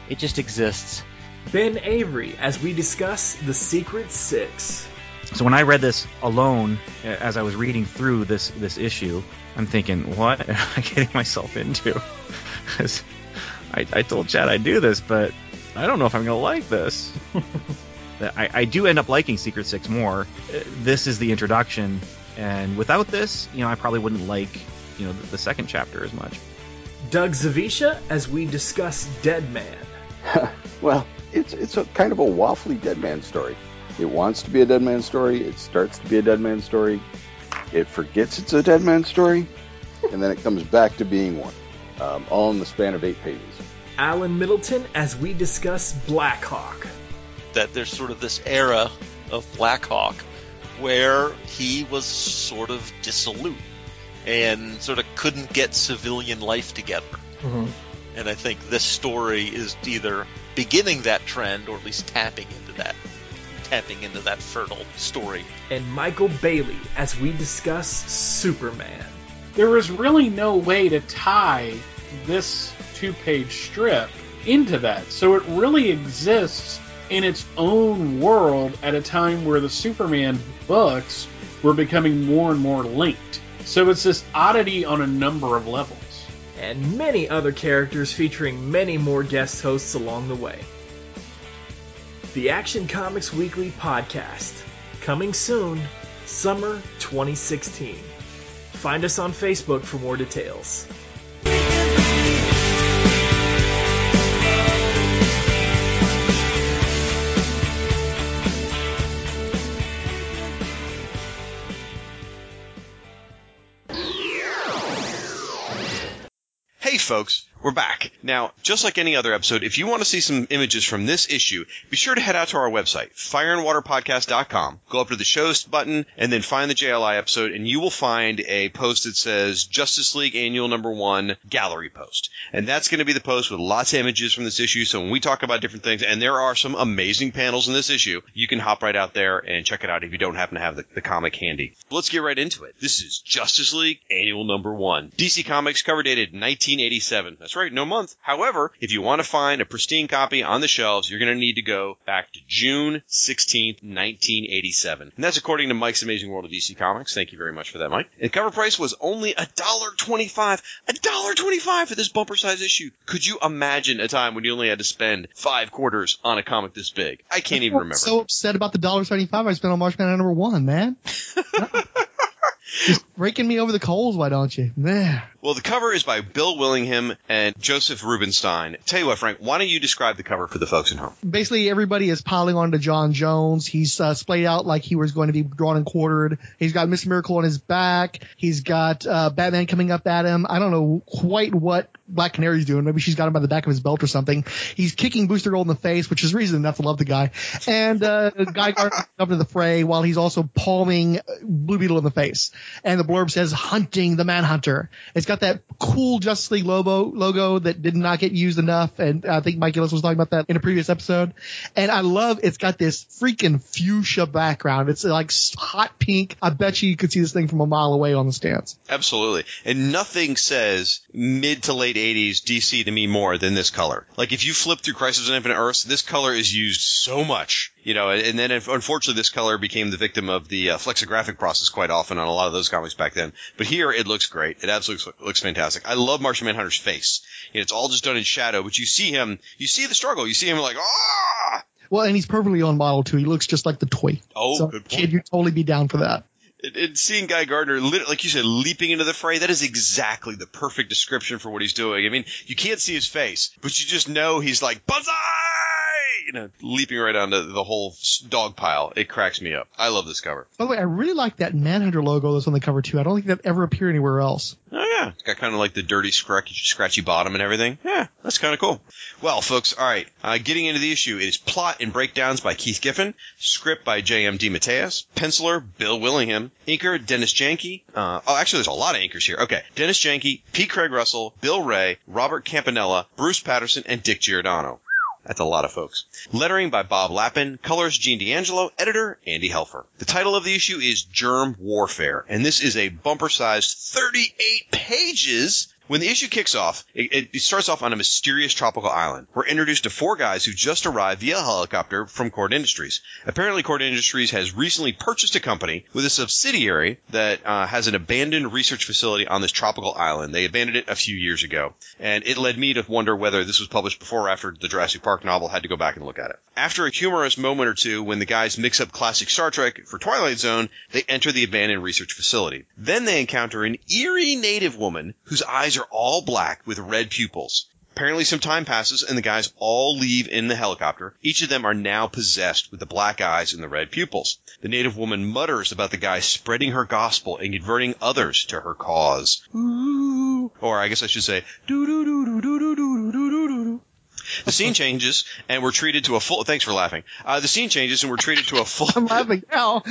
It just exists. Ben Avery as we discuss The Secret Six. So when I read this alone, as I was reading through this this issue, I'm thinking, what am I getting myself into? Because I, I told Chad I'd do this, but I don't know if I'm gonna like this. I, I do end up liking Secret Six more. This is the introduction, and without this, you know, I probably wouldn't like you know the, the second chapter as much. Doug Zawisza as we discuss Dead Man. well, it's it's a kind of a waffly dead man story. It wants to be a dead man story. It starts to be a dead man story. It forgets it's a dead man story, and then it comes back to being one, um, all in the span of eight pages. Alan Middleton as we discuss Blackhawk. That there's sort of this era of Blackhawk where he was sort of dissolute and sort of couldn't get civilian life together. Mm-hmm. And I think this story is either beginning that trend or at least tapping into that tapping into that fertile story. And Michael Bailey as we discuss Superman. There was really no way to tie this two page strip into that. So it really exists in its own world at a time where the Superman books were becoming more and more linked. So it's this oddity on a number of levels. And many other characters featuring many more guest hosts along the way. The Action Comics Weekly podcast. Coming soon, summer 2016. Find us on Facebook for more details. Hey folks, We're back. Now, just like any other episode, if you want to see some images from this issue, be sure to head out to our website, fireandwaterpodcast.com. Go up to the shows button and then find the JLI episode and you will find a post that says Justice League Annual Number 1 Gallery Post. And that's going to be the post with lots of images from this issue. So when we talk about different things, and there are some amazing panels in this issue, you can hop right out there and check it out if you don't happen to have the, the comic handy. Let's get right into it. This is Justice League Annual Number 1. DC Comics cover dated 1987. That's right, no month. However, if you want to find a pristine copy on the shelves, you're going to need to go back to June 16th, 1987. And that's according to Mike's Amazing World of DC Comics. Thank you very much for that, Mike. And cover price was only $1.25. $1.25 for this bumper size issue. Could you imagine a time when you only had to spend five quarters on a comic this big? I can't even remember. So upset about the dollar seventy-five I spent on Marshman number one, man. Just raking me over the coals, why don't you? Man. Well, the cover is by Bill Willingham and Joseph Rubinstein. Tell you what, Frank, why don't you describe the cover for the folks at home? Basically, everybody is piling on to John Jones. He's uh, splayed out like he was going to be drawn and quartered. He's got Mr. Miracle on his back. He's got uh, Batman coming up at him. I don't know quite what Black Canary's doing. Maybe she's got him by the back of his belt or something. He's kicking Booster Gold in the face, which is reason enough to love the guy. And uh, Guy Gardner up to the fray while he's also palming Blue Beetle in the face. And the blurb says "Hunting the Manhunter." It's got that cool Justice League logo logo that did not get used enough, and I think Mike Gillis was talking about that in a previous episode. And I love it's got this freaking fuchsia background. It's like hot pink. I bet you you could see this thing from a mile away on the stands. Absolutely. And nothing says mid to late 80s DC to me more than this color. Like if you flip through Crisis on Infinite Earths, this color is used so much. You know, and then if, unfortunately this color became the victim of the uh, flexographic process quite often on a lot of those comics back then. But here it looks great. It absolutely looks, fantastic. I love Martian Manhunter's face. And it's all just done in shadow, but you see him, you see the struggle. You see him like, ah! Well, and he's perfectly on model too. He looks just like the toy. Oh, so, good point. Kid, you'd totally be down for that. And, seeing Guy Gardner, like you said, leaping into the fray, that is exactly the perfect description for what he's doing. I mean, you can't see his face, but you just know he's like, Bullseye! You know, leaping right onto the whole dog pile. It cracks me up. I love this cover. By the way, I really like that Manhunter logo that's on the cover too. I don't think that ever appeared anywhere else. Oh yeah, it's got kind of like the dirty scratchy, scratchy bottom and everything. Yeah, that's kind of cool. Well, folks, all right. Uh, getting into the issue, it is plot and breakdowns by Keith Giffen, script by J.M. DeMatteis, penciler Bill Willingham, inker Dennis Janke. Uh, oh, actually, there's a lot of inkers here. Okay, Dennis Janke, P. Craig Russell, Bill Wray, Robert Campanella, Bruce Patterson, and Dick Giordano. That's a lot of folks. Lettering by Bob Lappin, colors Gene D'Angelo, editor Andy Helfer. The title of the issue is Germ Warfare, and this is a bumper-sized 38 pages. When the issue kicks off, it, it starts off on a mysterious tropical island. We're introduced to four guys who just arrived via helicopter from Kord Industries. Apparently, Kord Industries has recently purchased a company with a subsidiary that uh, has an abandoned research facility on this tropical island. They abandoned it a few years ago, and it led me to wonder whether this was published before or after the Jurassic Park novel. Had to go back and look at it. After a humorous moment or two, when the guys mix up classic Star Trek for Twilight Zone, they enter the abandoned research facility. Then they encounter an eerie native woman whose eyes are all black with red pupils. Apparently some time passes and the guys all leave in the helicopter. Each of them are now possessed with the black eyes and the red pupils. The native woman mutters about the guys spreading her gospel and converting others to her cause. Ooh. Or I guess I should say. The scene changes, and we're treated to a full. Thanks for laughing. Uh, the scene changes, and we're treated to a full. I'm laughing now.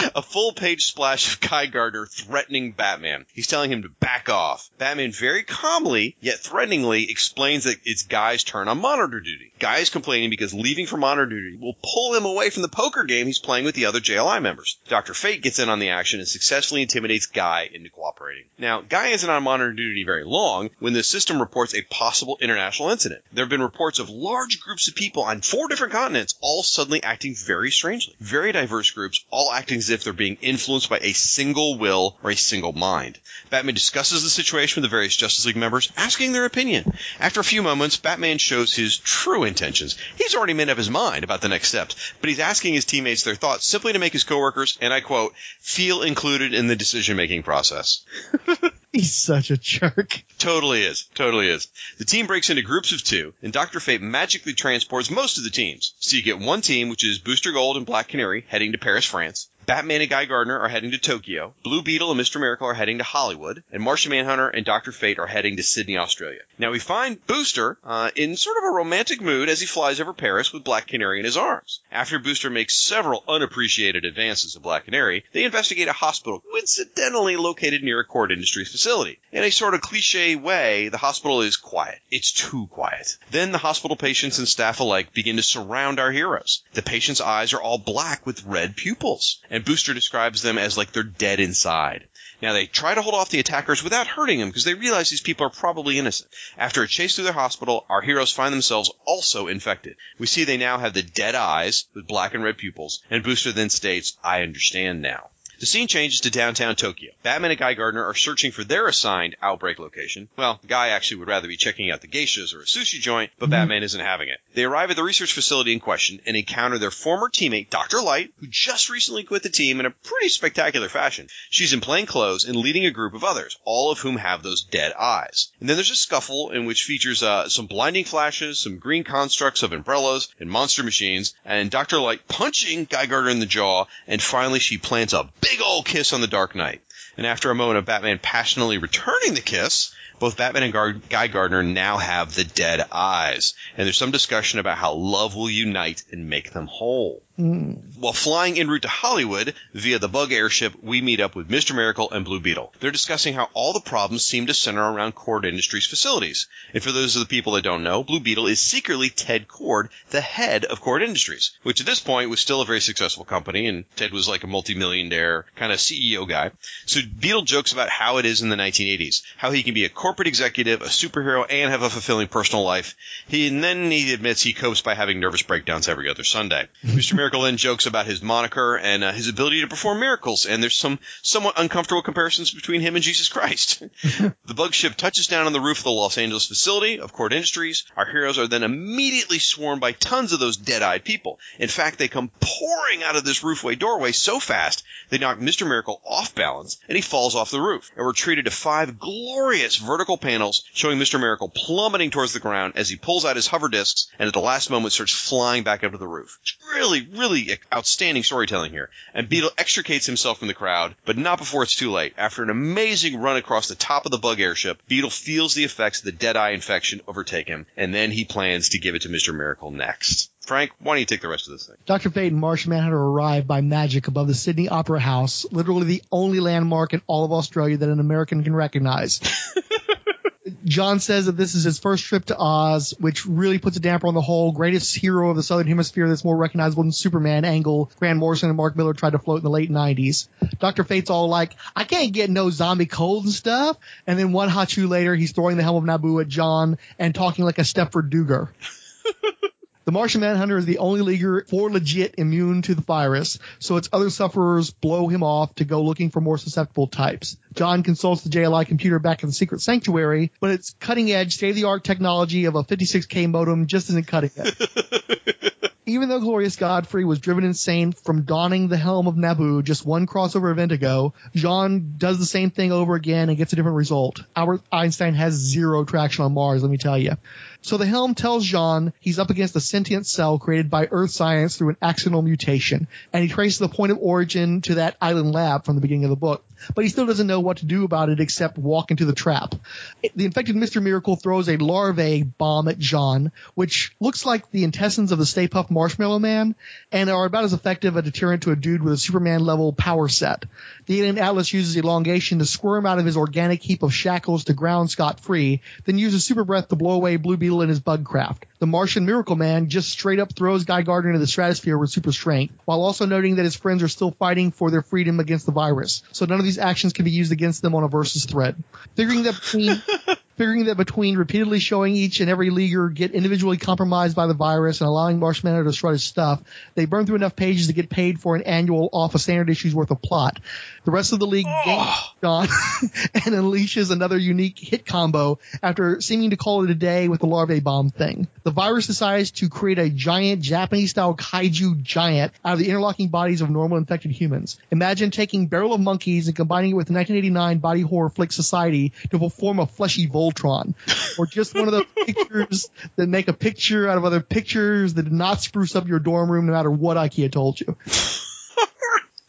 a full page splash of Guy Gardner threatening Batman. He's telling him to back off. Batman very calmly, yet threateningly, explains that it's Guy's turn on monitor duty. Guy is complaining because leaving for monitor duty will pull him away from the poker game he's playing with the other JLI members. Dr. Fate gets in on the action and successfully intimidates Guy into cooperating. Now, Guy isn't on monitor duty very long when the system reports a possible international incident. There have been reports of large groups of people on four different continents all suddenly acting very strangely. Very diverse groups, all acting as if they're being influenced by a single will or a single mind. Batman discusses the situation with the various Justice League members, asking their opinion. After a few moments, Batman shows his true intentions. He's already made up his mind about the next steps, but he's asking his teammates their thoughts simply to make his coworkers, and I quote, feel included in the decision-making process. He's such a jerk. Totally is. Totally is. The team breaks into groups of two, and Dr. Fate magically transports most of the teams. So you get one team, which is Booster Gold and Black Canary, heading to Paris, France. Batman and Guy Gardner are heading to Tokyo. Blue Beetle and Mr. Miracle are heading to Hollywood. And Martian Manhunter and Dr. Fate are heading to Sydney, Australia. Now we find Booster uh, in sort of a romantic mood as he flies over Paris with Black Canary in his arms. After Booster makes several unappreciated advances to Black Canary, they investigate a hospital coincidentally located near a Kord Industries facility. In a sort of cliche way, the hospital is quiet. It's too quiet. Then the hospital patients and staff alike begin to surround our heroes. The patients' eyes are all black with red pupils, and Booster describes them as like they're dead inside. Now they try to hold off the attackers without hurting them because they realize these people are probably innocent. After a chase through their hospital, our heroes find themselves also infected. We see they now have the dead eyes with black and red pupils, and Booster then states, I understand now. The scene changes to downtown Tokyo. Batman and Guy Gardner are searching for their assigned outbreak location. Well, Guy actually would rather be checking out the geishas or a sushi joint, but Batman isn't having it. They arrive at the research facility in question and encounter their former teammate, Dr. Light, who just recently quit the team in a pretty spectacular fashion. She's in plain clothes and leading a group of others, all of whom have those dead eyes. And then there's a scuffle in which features uh, some blinding flashes, some green constructs of umbrellas and monster machines, and Dr. Light punching Guy Gardner in the jaw, and finally she plants a big old kiss on the Dark Knight. And after a moment of Batman passionately returning the kiss, both Batman and Gar- Guy Gardner now have the dead eyes. And there's some discussion about how love will unite and make them whole. Hmm. While flying en route to Hollywood via the bug airship, we meet up with Mr. Miracle and Blue Beetle. They're discussing how all the problems seem to center around Kord Industries facilities. And for those of the people that don't know, Blue Beetle is secretly Ted Kord, the head of Kord Industries, which at this point was still a very successful company, and Ted was like a multimillionaire kind of CEO guy. So Beetle jokes about how it is in the 1980s, how he can be a corporate executive, a superhero, and have a fulfilling personal life. He and then he admits he copes by having nervous breakdowns every other Sunday. Mr. Miracle then jokes about his moniker and uh, his ability to perform miracles, and there's some somewhat uncomfortable comparisons between him and Jesus Christ. the bug ship touches down on the roof of the Los Angeles facility of Kord Industries. Our heroes are then immediately swarmed by tons of those dead-eyed people. In fact, they come pouring out of this roofway doorway so fast they knock Mr. Miracle off balance, and he falls off the roof. And we're treated to five glorious vertical panels showing Mr. Miracle plummeting towards the ground as he pulls out his hover discs and at the last moment starts flying back up to the roof. It's really, really outstanding storytelling here. And Beetle extricates himself from the crowd, but not before it's too late. After an amazing run across the top of the bug airship, Beetle feels the effects of the Deadeye infection overtake him, and then he plans to give it to Mr. Miracle next. Frank, why don't you take the rest of this thing? Dr. Fate and Martian Manhunter arrive by magic above the Sydney Opera House, literally the only landmark in all of Australia that an American can recognize. John says that this is his first trip to Oz, which really puts a damper on the whole greatest hero of the Southern Hemisphere that's more recognizable than Superman angle Grant Morrison and Mark Millar tried to float in the late 90s. Dr. Fate's all like, I can't get no zombie cold and stuff. And then one hot shoe later, he's throwing the helm of Nabu at John and talking like a Stepford Duger. The Martian Manhunter is the only leaguer for legit immune to the virus, so its other sufferers blow him off to go looking for more susceptible types. John consults the JLI computer back in the secret sanctuary, but its cutting edge, state of the art technology of a 56k modem just isn't cutting it. Even though Glorious Godfrey was driven insane from donning the helm of Nabu just one crossover event ago, Jean does the same thing over again and gets a different result. Albert Einstein has zero traction on Mars, let me tell you. So the helm tells Jean he's up against a sentient cell created by Earth science through an accidental mutation, and he traces the point of origin to that island lab from the beginning of the book. But he still doesn't know what to do about it except walk into the trap. The infected Mr. Miracle throws a larvae bomb at John, which looks like the intestines of the Stay Puft Marshmallow Man, and are about as effective a deterrent to a dude with a Superman level power set. The alien Atlas uses elongation to squirm out of his organic heap of shackles to ground scot free, then uses super breath to blow away Blue Beetle and his bug craft. The Martian Miracle Man just straight up throws Guy Gardner into the stratosphere with super strength, while also noting that his friends are still fighting for their freedom against the virus. So none of these actions can be used against them on a versus threat. Figuring that between figuring that between repeatedly showing each and every leaguer get individually compromised by the virus and allowing Manhunter to shred his stuff, they burn through enough pages to get paid for an annual off a standard issue's worth of plot. The rest of the league oh. gains John and unleashes another unique hit combo after seeming to call it a day with the larvae bomb thing. The virus decides to create a giant Japanese style kaiju giant out of the interlocking bodies of normal infected humans. Imagine taking Barrel of Monkeys and combining it with 1989 body horror flick Society to form a fleshy Voltron. or just one of those pictures that make a picture out of other pictures that did not spruce up your dorm room no matter what IKEA told you.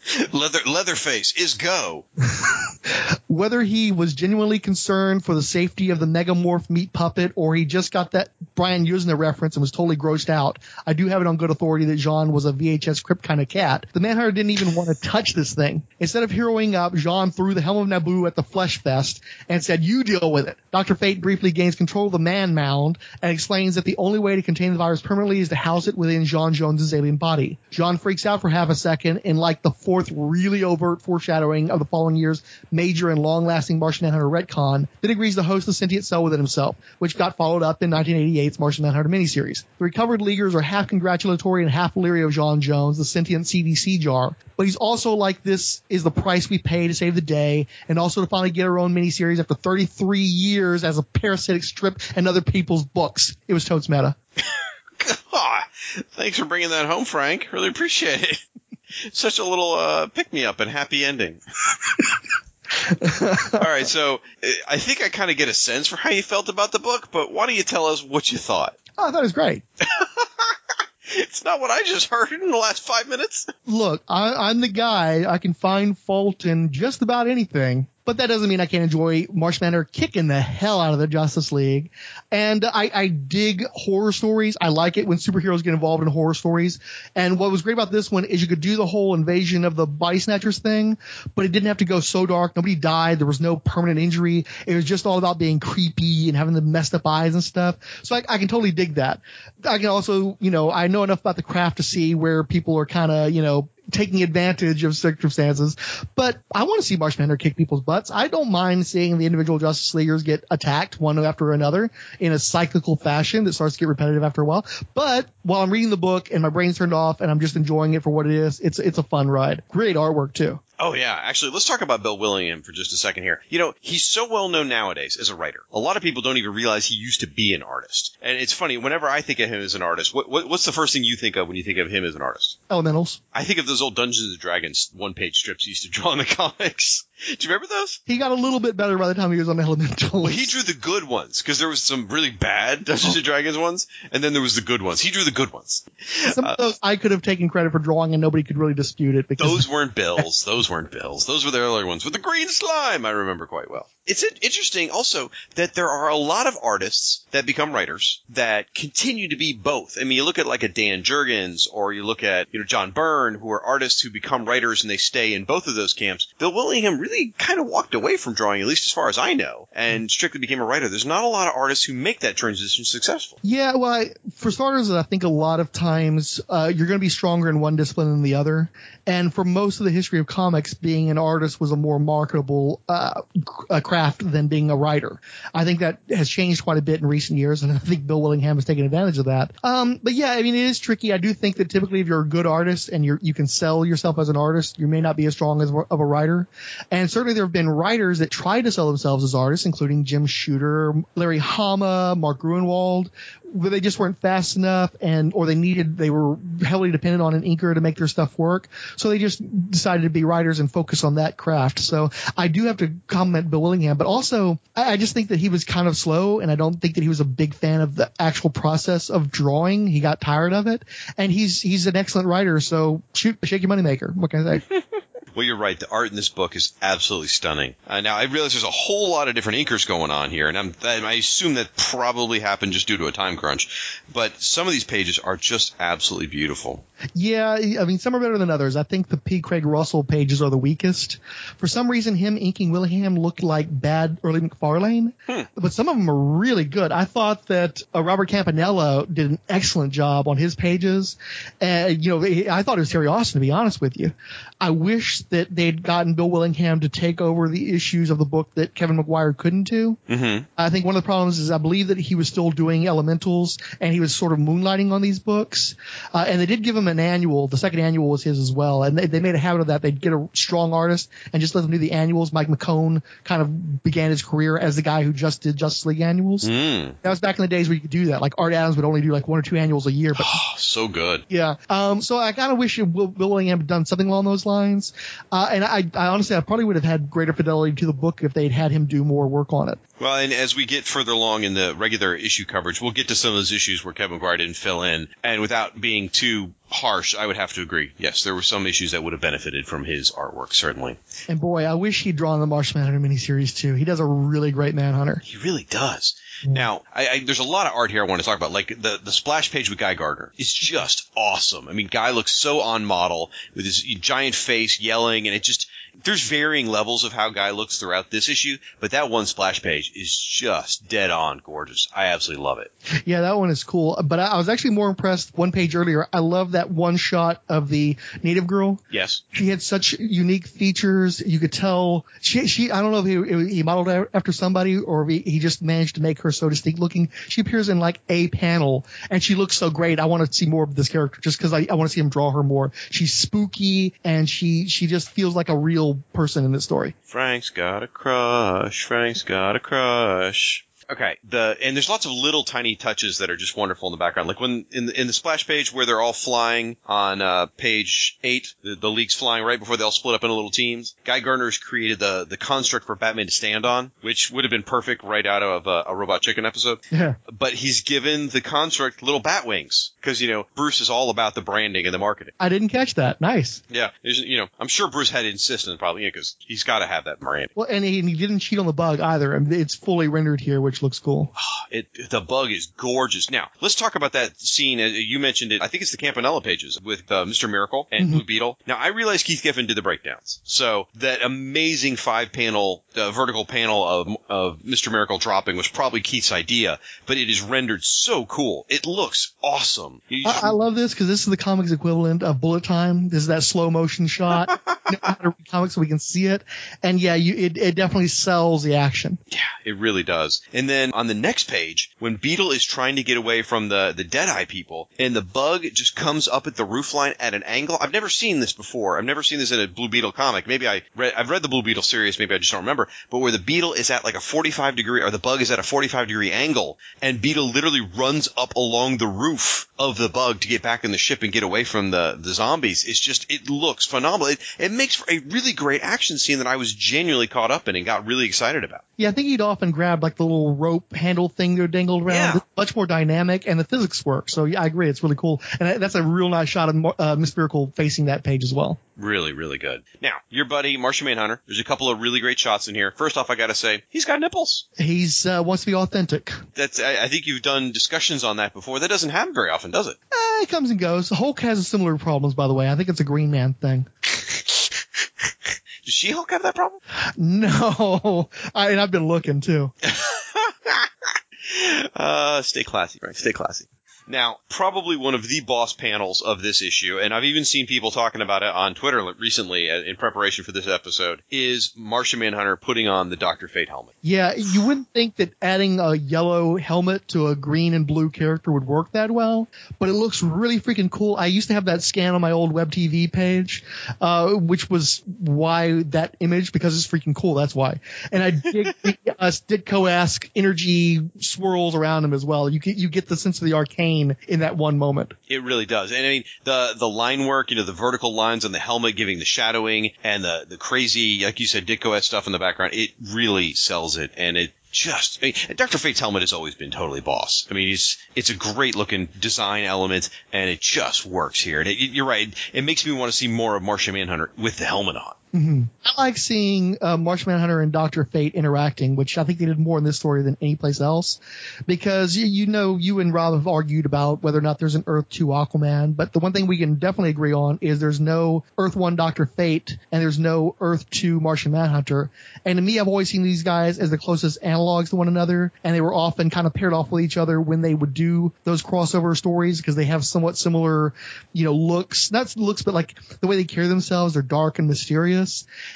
Leather Leatherface is go. Whether he was genuinely concerned for the safety of the Megamorph meat puppet or he just got that Brian Yuzna reference and was totally grossed out, I do have it on good authority that Jean was a VHS script kind of cat. The Manhunter didn't even want to touch this thing. Instead of heroing up, Jean threw the helm of Nabu at the Flesh Fest and said, you deal with it. Dr. Fate briefly gains control of the man mound and explains that the only way to contain the virus permanently is to house it within Jean Jones's alien body. Jean freaks out for half a second and, like the fourth really overt foreshadowing of the following year's major and long-lasting Martian Manhunter retcon, then agrees to host the sentient cell within himself, which got followed up in 1988's Martian Manhunter miniseries. The recovered Leaguers are half congratulatory and half leery of Jean Jones, the sentient CDC jar, but he's also like this is the price we pay to save the day and also to finally get our own miniseries after 33 years as a parasitic strip and other people's books. It was totes meta. Ah, thanks for bringing that home, Frank. Really appreciate it. Such a little uh, pick me up and happy ending. All right, so I think I kind of get a sense for how you felt about the book, but why don't you tell us what you thought? Oh, I thought it was great. It's not what I just heard in the last five minutes. Look, I, I'm the guy. I can find fault in just about anything. But that doesn't mean I can't enjoy Marsh Manor kicking the hell out of the Justice League. And I, I dig horror stories. I like it when superheroes get involved in horror stories. And what was great about this one is you could do the whole invasion of the body snatchers thing, but it didn't have to go so dark. Nobody died. There was no permanent injury. It was just all about being creepy and having the messed up eyes and stuff. So I, I can totally dig that. I can also, you know, I know enough about the craft to see where people are kind of, you know, taking advantage of circumstances. But I want to see Marsh kick people's butts. I don't mind seeing the individual Justice Leaguers get attacked one after another in a cyclical fashion that starts to get repetitive after a while. But while I'm reading the book and my brain's turned off and I'm just enjoying it for what it is, it's it's a fun ride. Great artwork too. Oh yeah, actually, let's talk about Bill Willingham for just a second here. You know, he's so well known nowadays as a writer. A lot of people don't even realize he used to be an artist. And it's funny, whenever I think of him as an artist, what, what what's the first thing you think of when you think of him as an artist? Elementals. I think of those old Dungeons and Dragons one-page strips he used to draw in the comics. Do you remember those? He got a little bit better by the time he was on Elementals. Well, he drew the good ones because there was some really bad Dungeons and Dragons ones, and then there was the good ones. He drew the good ones. Some of uh, those I could have taken credit for drawing and nobody could really dispute it because Those weren't Bills. Those weren't Bills. Those were the earlier ones with the green slime. I remember quite well. It's interesting also that there are a lot of artists that become writers that continue to be both. I mean, you look at like a Dan Jurgens or you look at, you know, John Byrne, who are artists who become writers and they stay in both of those camps. Bill Willingham really kind of walked away from drawing, at least as far as I know, and strictly became a writer. There's not a lot of artists who make that transition successful. Yeah, well, I, for starters, I think a lot of times uh, you're going to be stronger in one discipline than the other. And for most of the history of comics, being an artist was a more marketable uh, uh, craft than being a writer. I think that has changed quite a bit in recent years, and I think Bill Willingham has taken advantage of that. Um, but yeah, I mean, it is tricky. I do think that typically, if you're a good artist and you you can sell yourself as an artist, you may not be as strong as of a writer. And certainly, there have been writers that tried to sell themselves as artists, including Jim Shooter, Larry Hama, Mark Gruenwald, they just weren't fast enough and or they needed they were heavily dependent on an inker to make their stuff work. So they just decided to be writers and focus on that craft. So i do have to compliment bill willingham but also I, I just think that he was kind of slow and i don't think that he was a big fan of the actual process of drawing. He got tired of it. And he's he's an excellent writer so shoot shake your moneymaker. What can i say Well, you're right. The art in this book is absolutely stunning. Uh, now, I realize there's a whole lot of different inkers going on here, and I'm, I assume that probably happened just due to a time crunch. But some of these pages are just absolutely beautiful. Yeah, I mean, some are better than others. I think the P. Craig Russell pages are the weakest. For some reason, him inking Willingham looked like bad early McFarlane, but some of them are really good. I thought that uh, Robert Campanella did an excellent job on his pages. And, you know, I thought it was Terry Austin, to be honest with you. I wish that they'd gotten Bill Willingham to take over the issues of the book that Kevin Maguire couldn't do. Mm-hmm. I think one of the problems is I believe that he was still doing elementals and he was sort of moonlighting on these books. Uh, and they did give him an annual. The second annual was his as well. And they, they made a habit of that. They'd get a strong artist and just let them do the annuals. Mike McKone kind of began his career as the guy who just did Justice League annuals. Mm. That was back in the days where you could do that. Like Art Adams would only do like one or two annuals a year, but so good. yeah. Um, so I kind of wish Bill Willingham had done something along those lines. Uh, and I, I honestly, I probably would have had greater fidelity to the book if they'd had him do more work on it. Well, and as we get further along in the regular issue coverage, we'll get to some of those issues where Kevin Maguire didn't fill in. And without being too harsh, I would have to agree. Yes, there were some issues that would have benefited from his artwork, certainly. And boy, I wish he'd drawn the Manhunter miniseries too. He does a really great Manhunter. He really does. Now, I, I, there's a lot of art here I want to talk about. Like the the splash page with Guy Gardner is just awesome. I mean, Guy looks so on model with his giant face yelling, and it just there's varying levels of how Guy looks throughout this issue, but that one splash page is just dead on gorgeous. I absolutely love it. Yeah, that one is cool. But I, I was actually more impressed one page earlier. I love that one shot of the native girl. Yes. She had such unique features. You could tell she, she I don't know if he, he modeled after somebody or he, he just managed to make her so distinct looking. She appears in like a panel and she looks so great. I want to see more of this character just because I, I want to see him draw her more. She's spooky and she, she just feels like a real person in this story. Frank's got a crush. Frank's got a crush. Okay, the and there's lots of little tiny touches that are just wonderful in the background. Like when in the in the splash page where they're all flying on uh, page eight, the, the league's flying right before they all split up into little teams. Guy Gardner's created the the construct for Batman to stand on, which would have been perfect right out of a, a Robot Chicken episode. Yeah. But he's given the construct little bat wings because you know Bruce is all about the branding and the marketing. I didn't catch that. Nice. Yeah, you know I'm sure Bruce had to insist on it probably because he's got to have that branding. Well, and he, and he didn't cheat on the bug either. I mean, it's fully rendered here, which looks cool. It the bug is gorgeous. Now let's talk about that scene. uh, You mentioned it. I think it's the Campanella pages with uh, Mr. Miracle and Mhm. Blue Beetle. Now I realize Keith Giffen did the breakdowns, so that amazing five panel uh, vertical panel of of Mr. Miracle dropping was probably Keith's idea, but it is rendered so cool. It looks awesome. Just- I, I love this because this is the comics equivalent of bullet time. This is that slow motion shot. you know how to read comics so we can see it. And yeah, you, it, it definitely sells the action. Yeah, it really does. And then on the next page, when Beetle is trying to get away from the, the Deadeye people, and the bug just comes up at the roof line at an angle. I've never seen this before. I've never seen this in a Blue Beetle comic. Maybe I read, I've read the Blue Beetle series, maybe I just don't remember. But where the Beetle is at like a 45 degree, or the bug is at a 45 degree angle, and Beetle literally runs up along the roof of the bug to get back in the ship and get away from the, the zombies. It's just, it looks phenomenal. It, it makes for a really great action scene that I was genuinely caught up in and got really excited about. Yeah, I think he'd often grab like the little rope handle thing they're dangled around. Yeah. It's much more dynamic and the physics work. So yeah, I agree. It's really cool. And that's a real nice shot of Mo- uh, Miss Miracle facing that page as well. Really, really good. Now, your buddy Martian Manhunter. There's a couple of really great shots in here. First off, I gotta say he's got nipples. He's uh, wants to be authentic. That's I, I think you've done discussions on that before. That doesn't happen very often, does it? Eh, it comes and goes. Hulk has similar problems, by the way. I think it's a Green Man thing. Does She-Hulk have that problem? No, I, and I've been looking too. Uh, stay classy, right? Stay classy. Now, probably one of the boss panels of this issue, and I've even seen people talking about it on Twitter recently uh, in preparation for this episode, is Martian Manhunter putting on the Doctor Fate helmet. Yeah, you wouldn't think that adding a yellow helmet to a green and blue character would work that well, but it looks really freaking cool. I used to have that scan on my old web TV page, uh, which was why that image, because it's freaking cool, that's why. And I dig the uh, Ditko-esque energy swirls around him as well. You get, you get the sense of the arcane in that one moment. It really does. And I mean, the, the line work, you know, the vertical lines on the helmet giving the shadowing and the, the crazy, like you said, Ditko stuff in the background, it really sells it. And it just, I mean, Dr. Fate's helmet has always been totally boss. I mean, he's, it's a great looking design element and it just works here. And it, you're right. It makes me want to see more of Martian Manhunter with the helmet on. Hmm I like seeing uh, Martian Manhunter and Doctor Fate interacting, which I think they did more in this story than any place else, because you, you know you and Rob have argued about whether or not there's an Earth Two Aquaman, but the one thing we can definitely agree on is there's no Earth One Doctor Fate and there's no Earth Two Martian Manhunter. And to me, I've always seen these guys as the closest analogs to one another, and they were often kind of paired off with each other when they would do those crossover stories because they have somewhat similar, you know, looks, not looks, but like the way they carry themselves, they're dark and mysterious.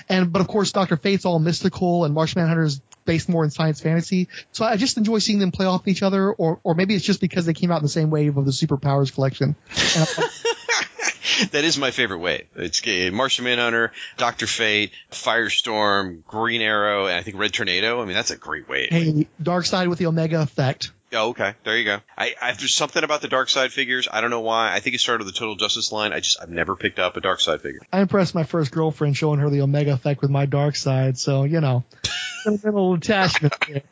And, but of course, Dr. Fate's all mystical and Martian Manhunter is based more in science fantasy. So I just enjoy seeing them play off each other, or, or maybe it's just because they came out in the same wave of the superpowers collection. And that is my favorite wave. It's Martian Manhunter, Doctor Fate, Firestorm, Green Arrow, and I think Red Tornado. I mean, that's a great wave. hey, Darkseid with the Omega effect. Oh, okay. There you go. I, I there's something about the Darkseid figures. I don't know why. I think it started with the Total Justice line. I just I've never picked up a Darkseid figure. I impressed my first girlfriend showing her the Omega effect with my Darkseid, so you know, a little attachment. there.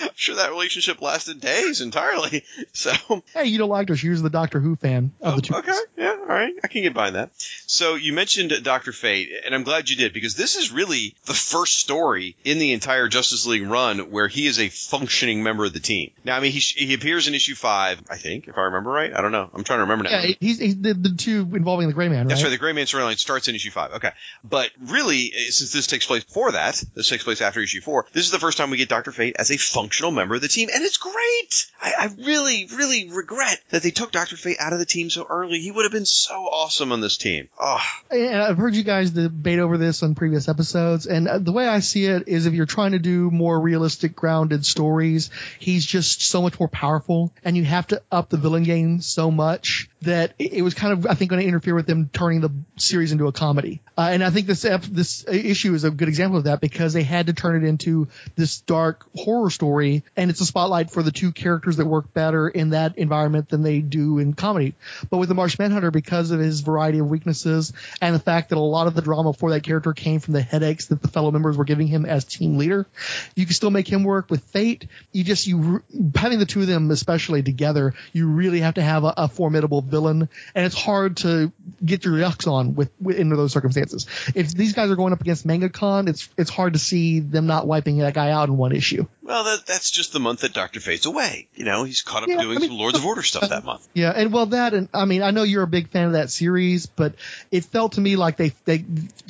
I'm sure that relationship lasted days entirely. So Hey, you don't like her. She was the Doctor Who fan of the two. okay, yeah, all right, I can get behind that. So you mentioned Doctor Fate, and I'm glad you did because this is really the first story in the entire Justice League run where he is a functioning member of the team. Now, I mean, he he appears in issue five, I think, if I remember right. I don't know. I'm trying to remember now. Yeah, he's, he's the, the two involving the Gray Man, right? That's right. The Gray Man storyline starts in issue five. Okay, but really, eh, since this takes place before that, this takes place after issue four. This is the first time we get Doctor Fate as a functional member of the team, and it's great. I, I really, really regret that they took Doctor Fate out of the team so early. He would have been so awesome on this team. Oh, And I've heard you guys debate over this on previous episodes, and uh, the way I see it is if you're trying to do more realistic, grounded stories, he's just so much more powerful, and you have to up the villain game so much that it was kind of, I think, going to interfere with them turning the series into a comedy. Uh, and I think this this issue is a good example of that because they had to turn it into this dark horror story, and it's a spotlight for the two characters that work better in that environment than they do in comedy. But with the Marsh Manhunter, because of his variety of weaknesses and the fact that a lot of the drama for that character came from the headaches that the fellow members were giving him as team leader, you can still make him work with Fate. You just you having the two of them especially together, you really have to have a, a formidable villain, and it's hard to get your yucks on with, with those circumstances. If these guys are going up against Manga Khan, it's it's hard to see them not wiping that guy out in one issue. Well, that, that's just the month that Doctor Fate's away. You know, he's caught up Yeah, doing I mean- some Lords of Order stuff that month. Yeah, and well, that and I mean, I know you're a big fan of that series, but it felt to me like they they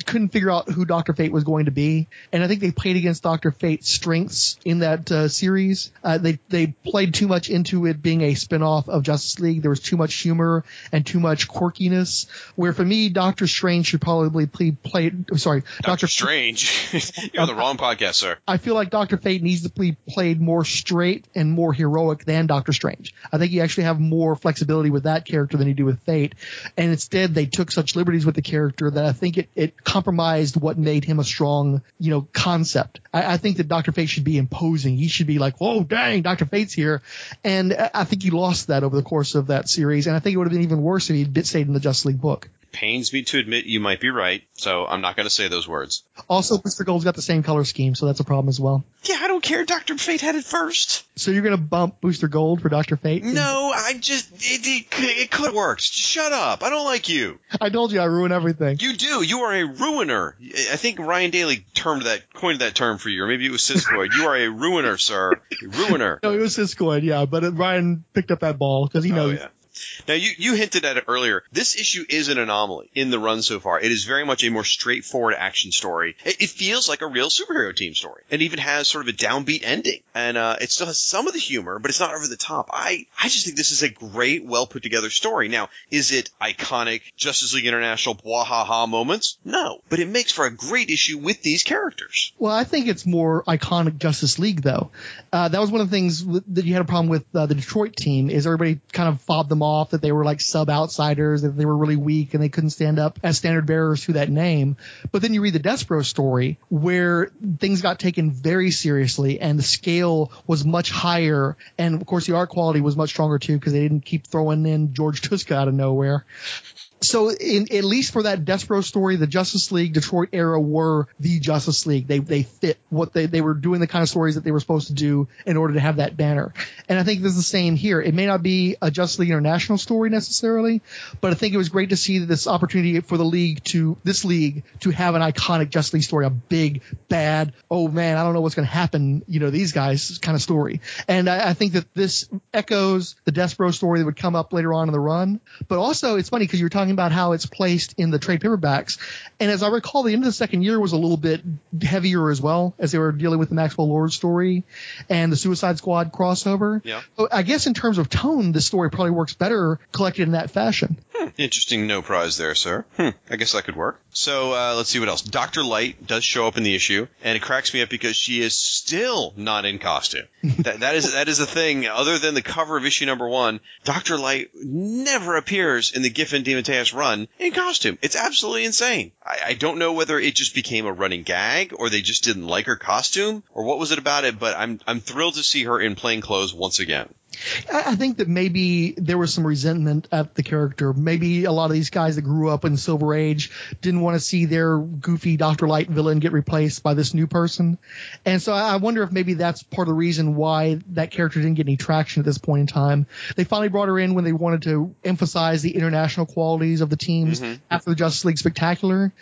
couldn't figure out who Doctor Fate was going to be, and I think they played against Doctor Fate's strengths in that uh, series. Uh, they they played too much into it being a spinoff of Justice League. There was too much humor and too much quirkiness. Where for me, Doctor Strange should probably play. play sorry, Doctor Strange, you're on the wrong podcast, sir. I feel like Doctor Fate needs to be played more straight and more heroic than Doctor Strange. I think you actually have more flexibility with that character than you do with Fate. And instead, they took such liberties with the character that I think it, it compromised what made him a strong, you know, concept. I, I think that Doctor Fate should be imposing. He should be like, oh, dang, Doctor Fate's here. And I think he lost that over the course of that series. And I think it would have been even worse if he'd been- stayed in the Justice League book. Pains me to admit you might be right, so I'm not going to say those words. Also, Mr. Gold's got the same color scheme, so that's a problem as well. Yeah, I don't care. Doctor Fate had it first. So you're going to bump Booster Gold for Doctor Fate? No, I just it, it, it could have worked. Shut up. I don't like you. I told you I ruin everything. You do. You are a ruiner. I think Ryan Daly termed that coined that term for you, or maybe it was Siskoid. you are a ruiner, sir. A ruiner. No, it was Siskoid, yeah, but uh, Ryan picked up that ball because he knows. Oh, yeah. Now you, you hinted at it earlier. This issue is an anomaly in the run so far. It is very much a more straightforward action story. It, it feels like a real superhero team story. It even has sort of a downbeat ending, and uh, it still has some of the humor, but it's not over the top. I I just think this is a great, well put together story. Now, is it iconic Justice League International bwahaha moments? No, but it makes for a great issue with these characters. Well, I think it's more iconic Justice League though. Uh, that was one of the things that you had a problem with uh, the Detroit team is everybody kind of fobbed them off that they were like sub outsiders, that they were really weak and they couldn't stand up as standard bearers to that name. But then you read the Despero story where things got taken very seriously and the scale was much higher. And of course the art quality was much stronger too because they didn't keep throwing in George Tuska out of nowhere. So in, at least for that Despero story, the Justice League Detroit era were the Justice League. They they fit what they they were doing the kind of stories that they were supposed to do in order to have that banner. And I think this is the same here. It may not be a Justice League International story necessarily, but I think it was great to see this opportunity for the league to this league to have an iconic Justice League story, a big bad. Oh man, I don't know what's going to happen. You know these guys kind of story. And I, I think that this echoes the Despero story that would come up later on in the run. But also it's funny because you were talking about how it's placed in the trade paperbacks. And as I recall, the end of the second year was a little bit heavier as well as they were dealing with the Maxwell Lord story and the Suicide Squad crossover. Yeah. So I guess in terms of tone, this story probably works better collected in that fashion. Interesting no prize there, sir. Hmm, I guess that could work. So uh, let's see what else. Dr. Light does show up in the issue, and it cracks me up because she is still not in costume. that, that is that is a thing. Other than the cover of issue number one, Dr. Light never appears in the Giffen DeMatteis run in costume. It's absolutely insane. I, I don't know whether it just became a running gag, or they just didn't like her costume, or what was it about it. But I'm I'm thrilled to see her in plain clothes once again. I think that maybe there was some resentment at the character. Maybe a lot of these guys that grew up in Silver Age didn't want to see their goofy Doctor Light villain get replaced by this new person, and so I wonder if maybe that's part of the reason why that character didn't get any traction at this point in time. They finally brought her in when they wanted to emphasize the international qualities of the teams mm-hmm. after the Justice League Spectacular.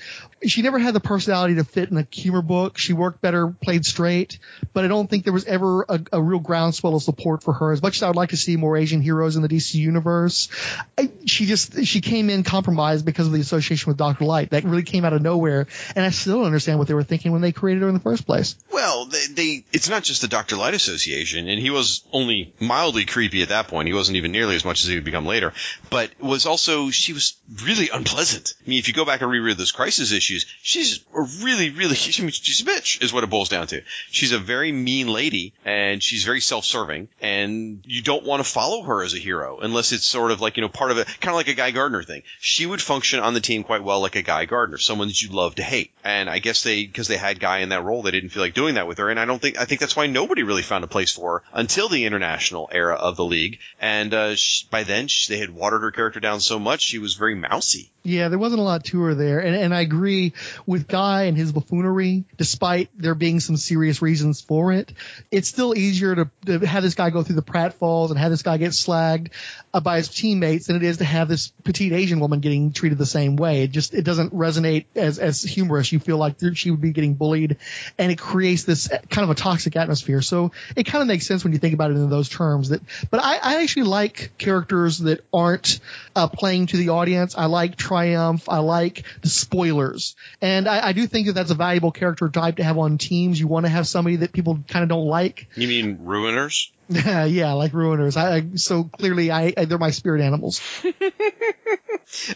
She never had the personality to fit in a humor book. She worked better, played straight, but I don't think there was ever a, a real groundswell of support for her. As much as I would like to see more Asian heroes in the DC universe, I, she just she came in compromised because of the association with Doctor Light. That really came out of nowhere, and I still don't understand what they were thinking when they created her in the first place. Well, they, they it's not just the Dr. Light Association, and he was only mildly creepy at that point. He wasn't even nearly as much as he would become later, but was also she was really unpleasant. I mean, if you go back and reread those crisis issues, she's a really, really she's a bitch, is what it boils down to. She's a very mean lady, and she's very self-serving, and you don't want to follow her as a hero unless it's sort of like you know part of it, kind of like a Guy Gardner thing. She would function on the team quite well like a Guy Gardner, someone that you'd love to hate. And I guess they because they had Guy in that role, they didn't feel like doing that with her. And I don't think I think that's why nobody really found a place for her until the international era of the league. And uh, she, by then she, they had watered her character down so much she was very mousy. Yeah, there wasn't a lot to her there, and and I agree with Guy and his buffoonery. Despite there being some serious reasons for it, it's still easier to, to have this guy go through the pratfalls and have this guy get slagged uh, by his teammates than it is to have this petite Asian woman getting treated the same way. It just it doesn't resonate as as humorous. You feel like she would be getting bullied, and it creates this kind of a toxic atmosphere. So it kind of makes sense when you think about it in those terms. That, but I, I actually like characters that aren't uh, playing to the audience. I like Triumph. I like the spoilers, and I, I do think that that's a valuable character type to have on teams. You want to have somebody that people kind of don't like. You mean ruiners? yeah, like ruiners. I, I so clearly I, I they're my spirit animals.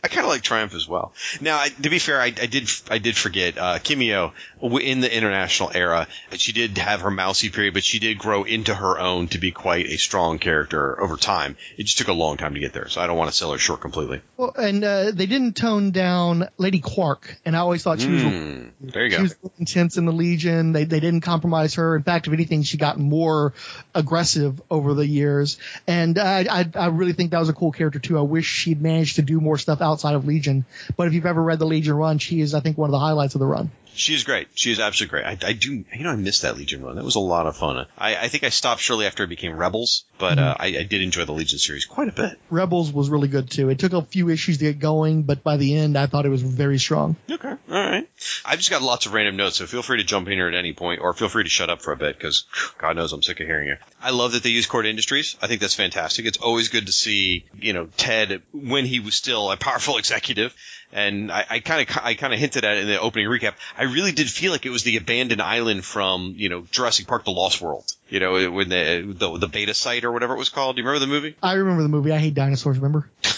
I kind of like Triumph as well. Now, I, to be fair, I, I did I did forget uh, Kimiyo in the international era. She did have her mousy period, but she did grow into her own to be quite a strong character over time. It just took a long time to get there, so I don't want to sell her short completely. Well, and uh, they didn't tone down Lady Quark, and I always thought she was Mm, there you she go. was intense in the Legion. They they didn't compromise her. In fact, if anything, she got more aggressive over the years. And I I, I really think that was a cool character too. I wish she'd managed to do more stuff outside of Legion. But if you've ever read the Legion run, she is I think one of the highlights of the run. She is great. She is absolutely great. I, I do, you know, I missed that Legion run. That was a lot of fun. I, I think I stopped shortly after it became Rebels, but uh, I, I did enjoy the Legion series quite a bit. Rebels was really good too. It took a few issues to get going, but by the end, I thought it was very strong. Okay, all right. I've just got lots of random notes, so feel free to jump in here at any point, or feel free to shut up for a bit because God knows I'm sick of hearing you. I love that they use Kord Industries. I think that's fantastic. It's always good to see, you know, Ted when he was still a powerful executive. And I kind of, I kind of hinted at it in the opening recap. I really did feel like it was the abandoned island from, you know, Jurassic Park: The Lost World. You know, when the the, the beta site or whatever it was called. Do you remember the movie? I remember the movie. I hate dinosaurs. Remember?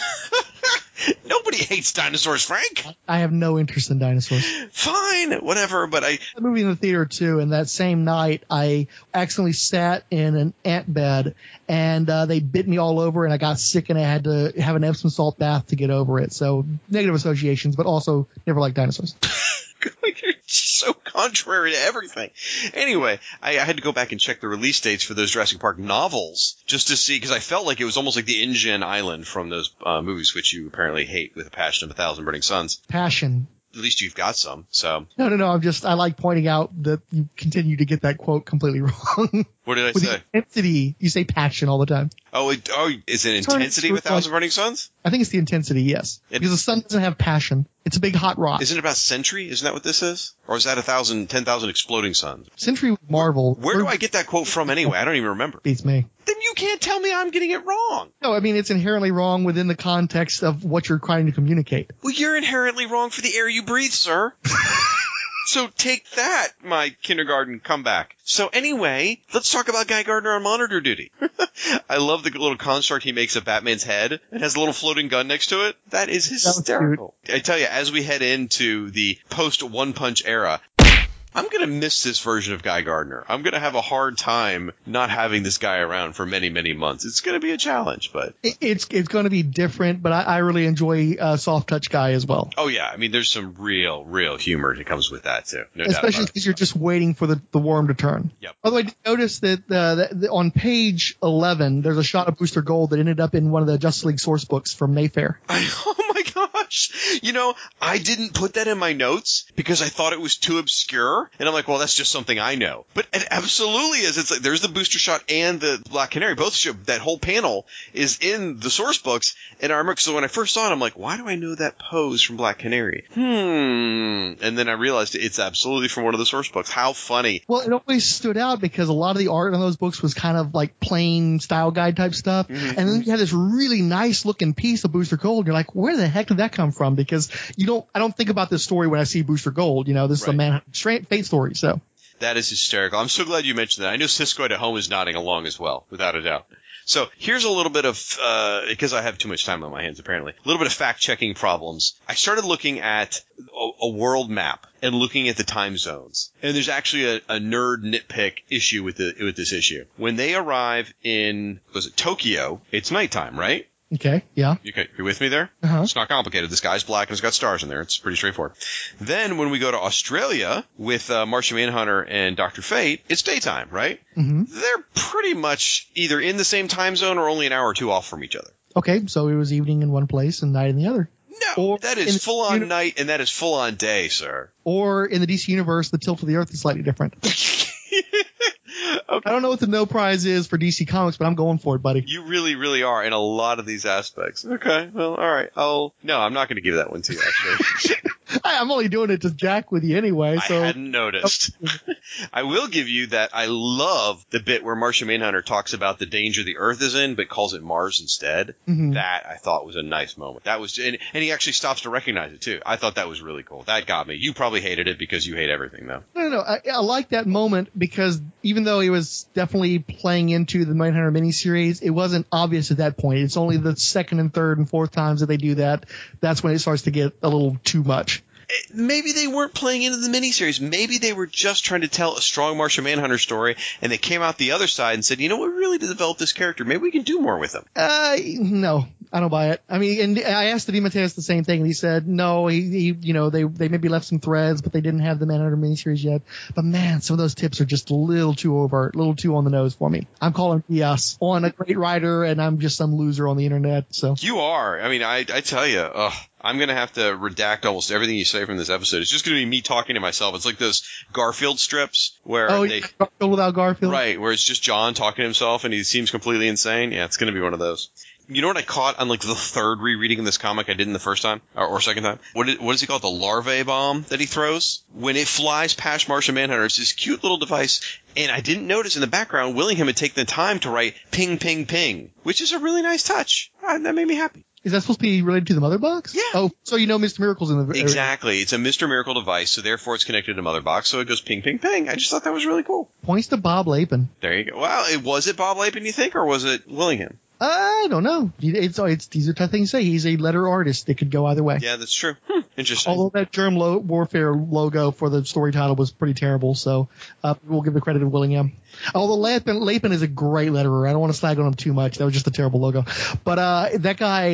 Nobody hates dinosaurs, Frank. I have no interest in dinosaurs. Fine, whatever. But I the movie in the theater too, and that same night I accidentally sat in an ant bed and uh, they bit me all over, and I got sick, and I had to have an Epsom salt bath to get over it. So negative associations, but also never liked dinosaurs. You're so contrary to everything. Anyway, I, I had to go back and check the release dates for those Jurassic Park novels just to see because I felt like it was almost like the InGen Island from those uh, movies, which you apparently hate with a passion of a thousand burning suns. Passion. At least you've got some. So No, no, no. I'm just I like pointing out that you continue to get that quote completely wrong. What did I With say? intensity, you say passion all the time. Oh, it, oh, is it Turn intensity with thousand burning suns? I think it's the intensity, yes, It- because the sun doesn't have passion. It's a big hot rock. Isn't it about century? Isn't that what this is? Or is that a thousand, ten thousand exploding suns? Century was Marvel. Where do I get that quote from anyway? I don't even remember. Beats me. Then you can't tell me I'm getting it wrong. No, I mean it's inherently wrong within the context of what you're trying to communicate. Well, you're inherently wrong for the air you breathe, sir. so take that, my kindergarten comeback. So anyway, let's talk about Guy Gardner on monitor duty. I love the little construct he makes of Batman's head and has a little floating gun next to it. That is hysterical. I tell you, as we head into the post One Punch era, I'm going to miss this version of Guy Gardner. I'm going to have a hard time not having this guy around for many, many months. It's going to be a challenge, but It's it's going to be different, but I, I really enjoy uh, Soft Touch Guy as well. oh yeah, I mean, there's some real, real humor that comes with that too. No Especially because you're just waiting for the, the worm to turn. Yep. By the way, did you notice that, uh, that that on page 11, there's a shot of Booster Gold that ended up in one of the Justice League source books from Mayfair. Oh my gosh. You know, I didn't put that in my notes because I thought it was too obscure. And I'm like, well, that's just something I know. But it absolutely is. It's like there's the booster shot and the Black Canary. Both show that whole panel is in the source books. And I remember, so when I first saw it, I'm like, why do I know that pose from Black Canary? Hmm. And then I realized it's absolutely from one of the source books. How funny. Well, it always stood out because a lot of the art on those books was kind of like plain style guide type stuff. And then you had this really nice looking piece of Booster Gold. You're like, where the heck did that come from? Because you don't, I don't think about this story when I see Booster Gold. You know, this is a man fate story. So That is hysterical. I'm so glad you mentioned that. I know Cisco at home is nodding along as well, without a doubt. So here's a little bit of, uh, because I have too much time on my hands apparently, a little bit of fact checking problems. I started looking at a, a world map and looking at the time zones. And there's actually a, a nerd nitpick issue with the, with this issue. When they arrive in, was it Tokyo? It's nighttime, right? Okay, yeah. You okay, you with me there? Uh-huh. It's not complicated. The sky's black and it's got stars in there. It's pretty straightforward. Then when we go to Australia with uh, Martian Manhunter and Doctor Fate, it's daytime, right? hmm They're pretty much either in the same time zone or only an hour or two off from each other. Okay, so it was evening in one place and night in the other. No, that in is full on uni- night and that is full on day, sir. Or in the DC universe, the tilt of the Earth is slightly different. I don't know what the no prize is for DC Comics, but I'm going for it, buddy. You really, really are in a lot of these aspects. Okay, well, all right. I'll no, I'm not going to give that one to you. Actually, I, I'm only doing it to jack with you anyway. I hadn't noticed. I will give you that. I love the bit where Martian Manhunter talks about the danger the Earth is in, but calls it Mars instead. Mhm. That I thought was a nice moment. That was, and, and he actually stops to recognize it too. I thought that was really cool. That got me. You probably hated it because you hate everything, though. No, no, no. I, I like that moment because even though he was definitely playing into the Manhunter miniseries, it wasn't obvious at that point. It's only the second and third and fourth times that they do that. That's when it starts to get a little too much. Maybe they weren't playing into the miniseries. Maybe they were just trying to tell a strong Martian Manhunter story, and they came out the other side and said, "You know, what, we really to develop this character. Maybe we can do more with him." Uh, no, I don't buy it. I mean, and I asked the DeMatteis the same thing, and he said, no, he, he, you know, they, they maybe left some threads, but they didn't have the Manhunter miniseries yet. But man, some of those tips are just a little too overt, a little too on the nose for me. I'm calling BS on a great writer, and I'm just some loser on the internet, so. You are. I mean, I, I tell you, ugh, I'm gonna have to redact almost everything you say from this episode. It's just gonna be me talking to myself. It's like those Garfield strips where Oh, they. Garfield without Garfield? Right, where it's just Jon talking to himself and he seems completely insane. Yeah, it's going to be one of those. You know what I caught on like the third rereading of this comic I did in the first time or, or second time? What is, what is he called? The larvae bomb that he throws when it flies past Martian Manhunter. It's this cute little device, and I didn't notice in the background Willingham had taken the time to write "ping, ping, ping," which is a really nice touch. Ah, that made me happy. Is that supposed to be related to the Mother Box? Yeah. Oh, so you know Mr. Miracle's in the Exactly, it's a Mr. Miracle device, so therefore it's connected to Mother Box, so it goes ping, ping, ping. I just thought that was really cool. Points to Bob Lappan. There you go. Well, it was it Bob Lappan, you think, or was it Willingham? I don't know. It's, it's, these are tough things to say. He's a letter artist. It could go either way. Yeah, that's true. Hmm, interesting. Although that Germ lo- Warfare logo for the story title was pretty terrible, so uh, we'll give the credit to Willingham. Although Lappan, Lappan is a great letterer. I don't want to slag on him too much. That was just a terrible logo. But uh, that guy,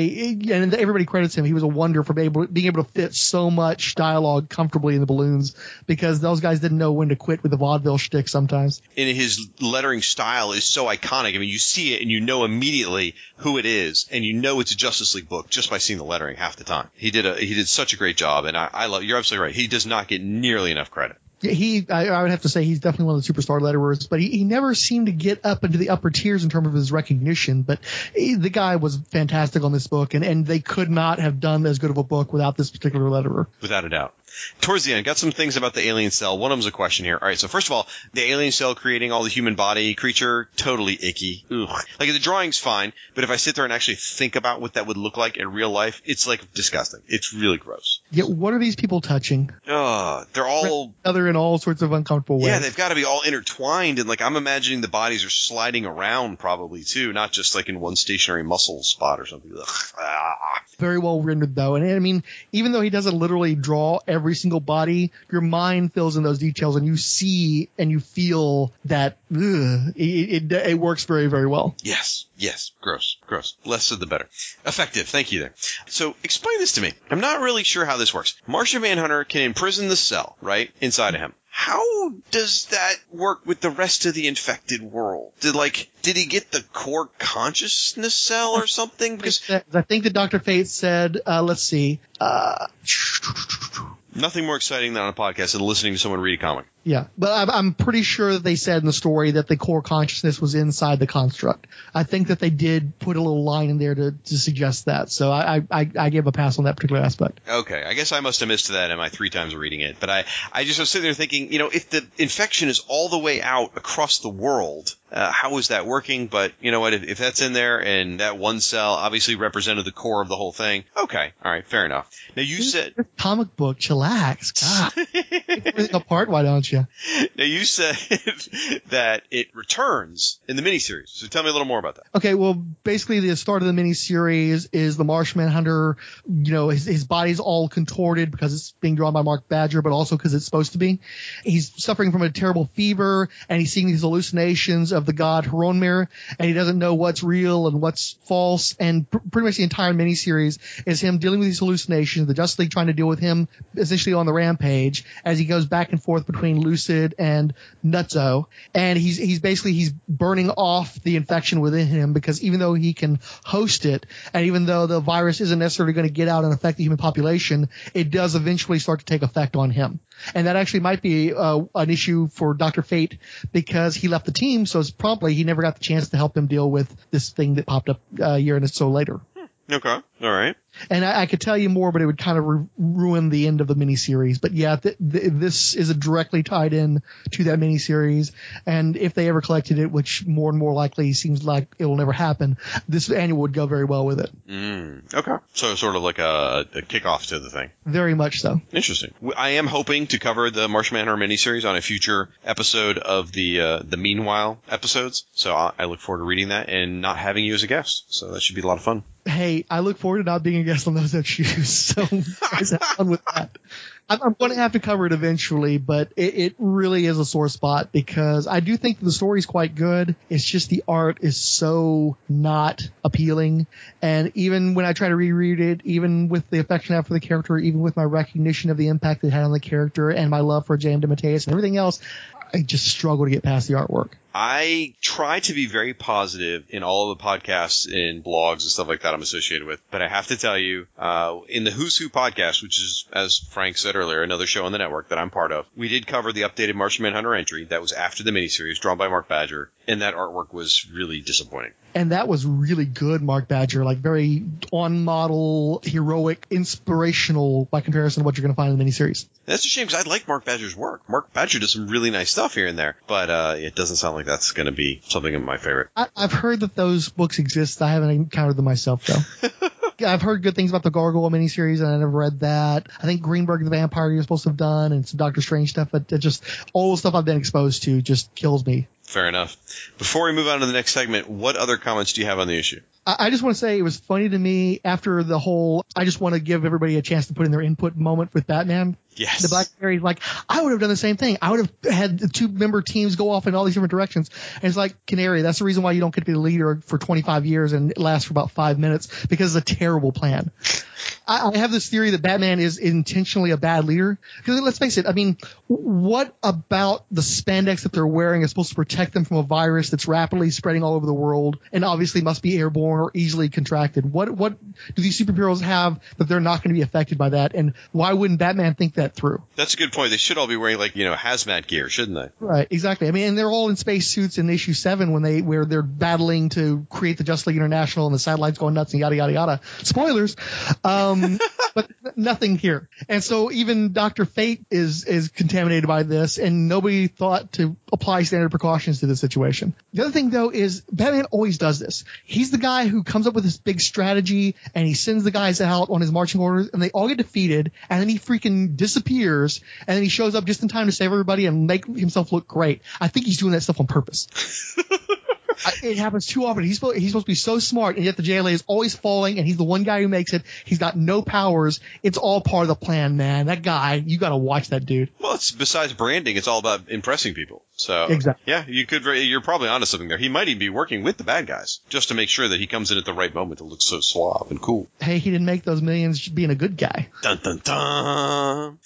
and everybody credits him. He was a wonder for being able, being able to fit so much dialogue comfortably in the balloons because those guys didn't know when to quit with the vaudeville shtick sometimes. and his lettering style is so iconic. I mean, you see it and you know immediately who it is, and you know it's a Justice League book just by seeing the lettering half the time. He did a he did such a great job, and I, I love. You're absolutely right. He does not get nearly enough credit. He, I, I would have to say he's definitely one of the superstar letterers, but he, he never seemed to get up into the upper tiers in terms of his recognition. But he, the guy was fantastic on this book, and, and they could not have done as good of a book without this particular letterer. Without a doubt. Towards the end, got some things about the alien cell. One of them's a question here. All right, so first of all, the alien cell creating all the human body creature, totally icky. Ugh. Like the drawing's fine, but if I sit there and actually think about what that would look like in real life, it's like disgusting. It's really gross. Yeah, what are these people touching? Ugh, they're all Other in all sorts of uncomfortable ways. Yeah, they've got to be all intertwined, and like I'm imagining the bodies are sliding around probably too, not just like in one stationary muscle spot or something. Ugh. Very well rendered though. And I mean, even though he doesn't literally draw every single body, your mind fills in those details and you see and you feel that ugh, it, it, it works very, very well. Yes. Yes. Gross. Gross. Less said the better. Effective. Thank you there. So explain this to me. I'm not really sure how this works. Martian Manhunter can imprison the cell, right? Inside him. How does that work with the rest of the infected world? Did like did he get the core consciousness cell or something? Because I think that Dr. Fate said, uh, let's see, uh, nothing more exciting than on a podcast than listening to someone read a comic. Yeah, but I'm, I'm pretty sure that they said in the story that the core consciousness was inside the construct. I think that they did put a little line in there to, to suggest that. So I, I, I gave a pass on that particular aspect. Okay, I guess I must have missed that in my three times reading it. But I, I just was sitting there thinking, you know, if the infection is all the way out across the world, uh, how is that working? But you know what? If, if that's in there and that one cell obviously represented the core of the whole thing, okay, all right, fair enough. Now you said comic book, chillax, God, apart. Why don't you? Now you said that it returns in the miniseries. So tell me a little more about that. Okay, well, basically the start of the miniseries is the Martian Manhunter. You know, his, his body's all contorted because it's being drawn by Mark Badger, but also because it's supposed to be. He's suffering from a terrible fever, and he's seeing these hallucinations of the god H'ronmeer, and he doesn't know what's real and what's false. And pr- pretty much the entire miniseries is him dealing with these hallucinations. The Justice League trying to deal with him essentially on the rampage as he goes back and forth between Lucid and Nutso, and he's he's basically he's burning off the infection within him because even though he can host it, and even though the virus isn't necessarily going to get out and affect the human population, it does eventually start to take effect on him, and that actually might be uh, an issue for Doctor Fate because he left the team, so promptly he never got the chance to help them deal with this thing that popped up uh, a year and a so later. Okay. All right. And I, I, could tell you more, but it would kind of ru- ruin the end of the miniseries. But yeah, th- th- this is directly tied in to that miniseries. And if they ever collected it, which more and more likely seems like it will never happen, this annual would go very well with it. Mm, okay. So sort of like a, a kickoff to the thing. Very much so. Interesting. I am hoping to cover the Martian Manhunter miniseries on a future episode of the uh, the Meanwhile episodes. So I, I look forward to reading that and not having you as a guest. So that should be a lot of fun hey, I look forward to not being a guest on those issues. So guys have fun with that. I'm, I'm going to have to cover it eventually, but it, it, really is a sore spot because I do think the story's quite good. It's just the art is so not appealing. And even when I try to reread it, even with the affection I have for the character, even with my recognition of the impact it had on the character and my love for J.M. DeMatteis and everything else, I just struggle to get past the artwork. I try to be very positive in all of the podcasts and blogs and stuff like that I'm associated with, but I have to tell you, uh, in the Who's Who podcast, which is, as Frank said earlier, another show on the network that I'm part of, we did cover the updated Martian Manhunter entry that was after the miniseries, drawn by Mark Badger, and that artwork was really disappointing. And that was really good, Mark Badger, like very on model, heroic, inspirational by comparison to what you're going to find in the miniseries. That's a shame because I like Mark Badger's work. Mark Badger does some really nice stuff here and there, but uh, it doesn't sound like that's going to be something of my favorite. I, have heard that those books exist. I haven't encountered them myself though. I've heard good things about the Gargoyle miniseries, and I never read that. I think Greenberg the Vampire you're supposed to have done, and some Doctor Strange stuff, but it just all the stuff I've been exposed to just kills me. Fair enough. Before we move on to the next segment, what other comments do you have on the issue? I just want to say it was funny to me after the whole. I just want to give everybody a chance to put in their input moment with Batman. Yes. The Black Canary, like, I would have done the same thing. I would have had the two member teams go off in all these different directions. And it's like, Canary, that's the reason why you don't get to be the leader for 25 years and it lasts for about five minutes because it's a terrible plan. I, I have this theory that Batman is intentionally a bad leader. Because let's face it, I mean, what about the spandex that they're wearing is supposed to protect them from a virus that's rapidly spreading all over the world and obviously must be airborne or easily contracted? What what do these superheroes have that they're not going to be affected by that? And why wouldn't Batman think that through? That's a good point. They should all be wearing like you know hazmat gear, shouldn't they? Right, exactly. I mean, and they're all in space suits in issue seven when they where they're battling to create the Justice League International and the satellites going nuts and yada yada yada. Spoilers. Um, but nothing here. And so even Doctor Fate is is contaminated by this, and nobody thought to apply standard precautions to the situation. The other thing though is Batman always does this. He's the guy who comes up with this big strategy, and he sends the guys out on his marching orders, and they all get defeated, and then he freaking disappears, and then he shows up just in time to save everybody and make himself look great. I think he's doing that stuff on purpose. It happens too often. He's supposed, he's supposed to be so smart, and yet the JLA is always falling, and he's the one guy who makes it. He's got no powers. It's all part of the plan, man. That guy, you got to watch that dude. Well, it's besides branding, it's all about impressing people. So Exactly. yeah, you could you're probably onto something there. He might even be working with the bad guys just to make sure that he comes in at the right moment to look so suave and cool. Hey, he didn't make those millions being a good guy. Dun dun dun.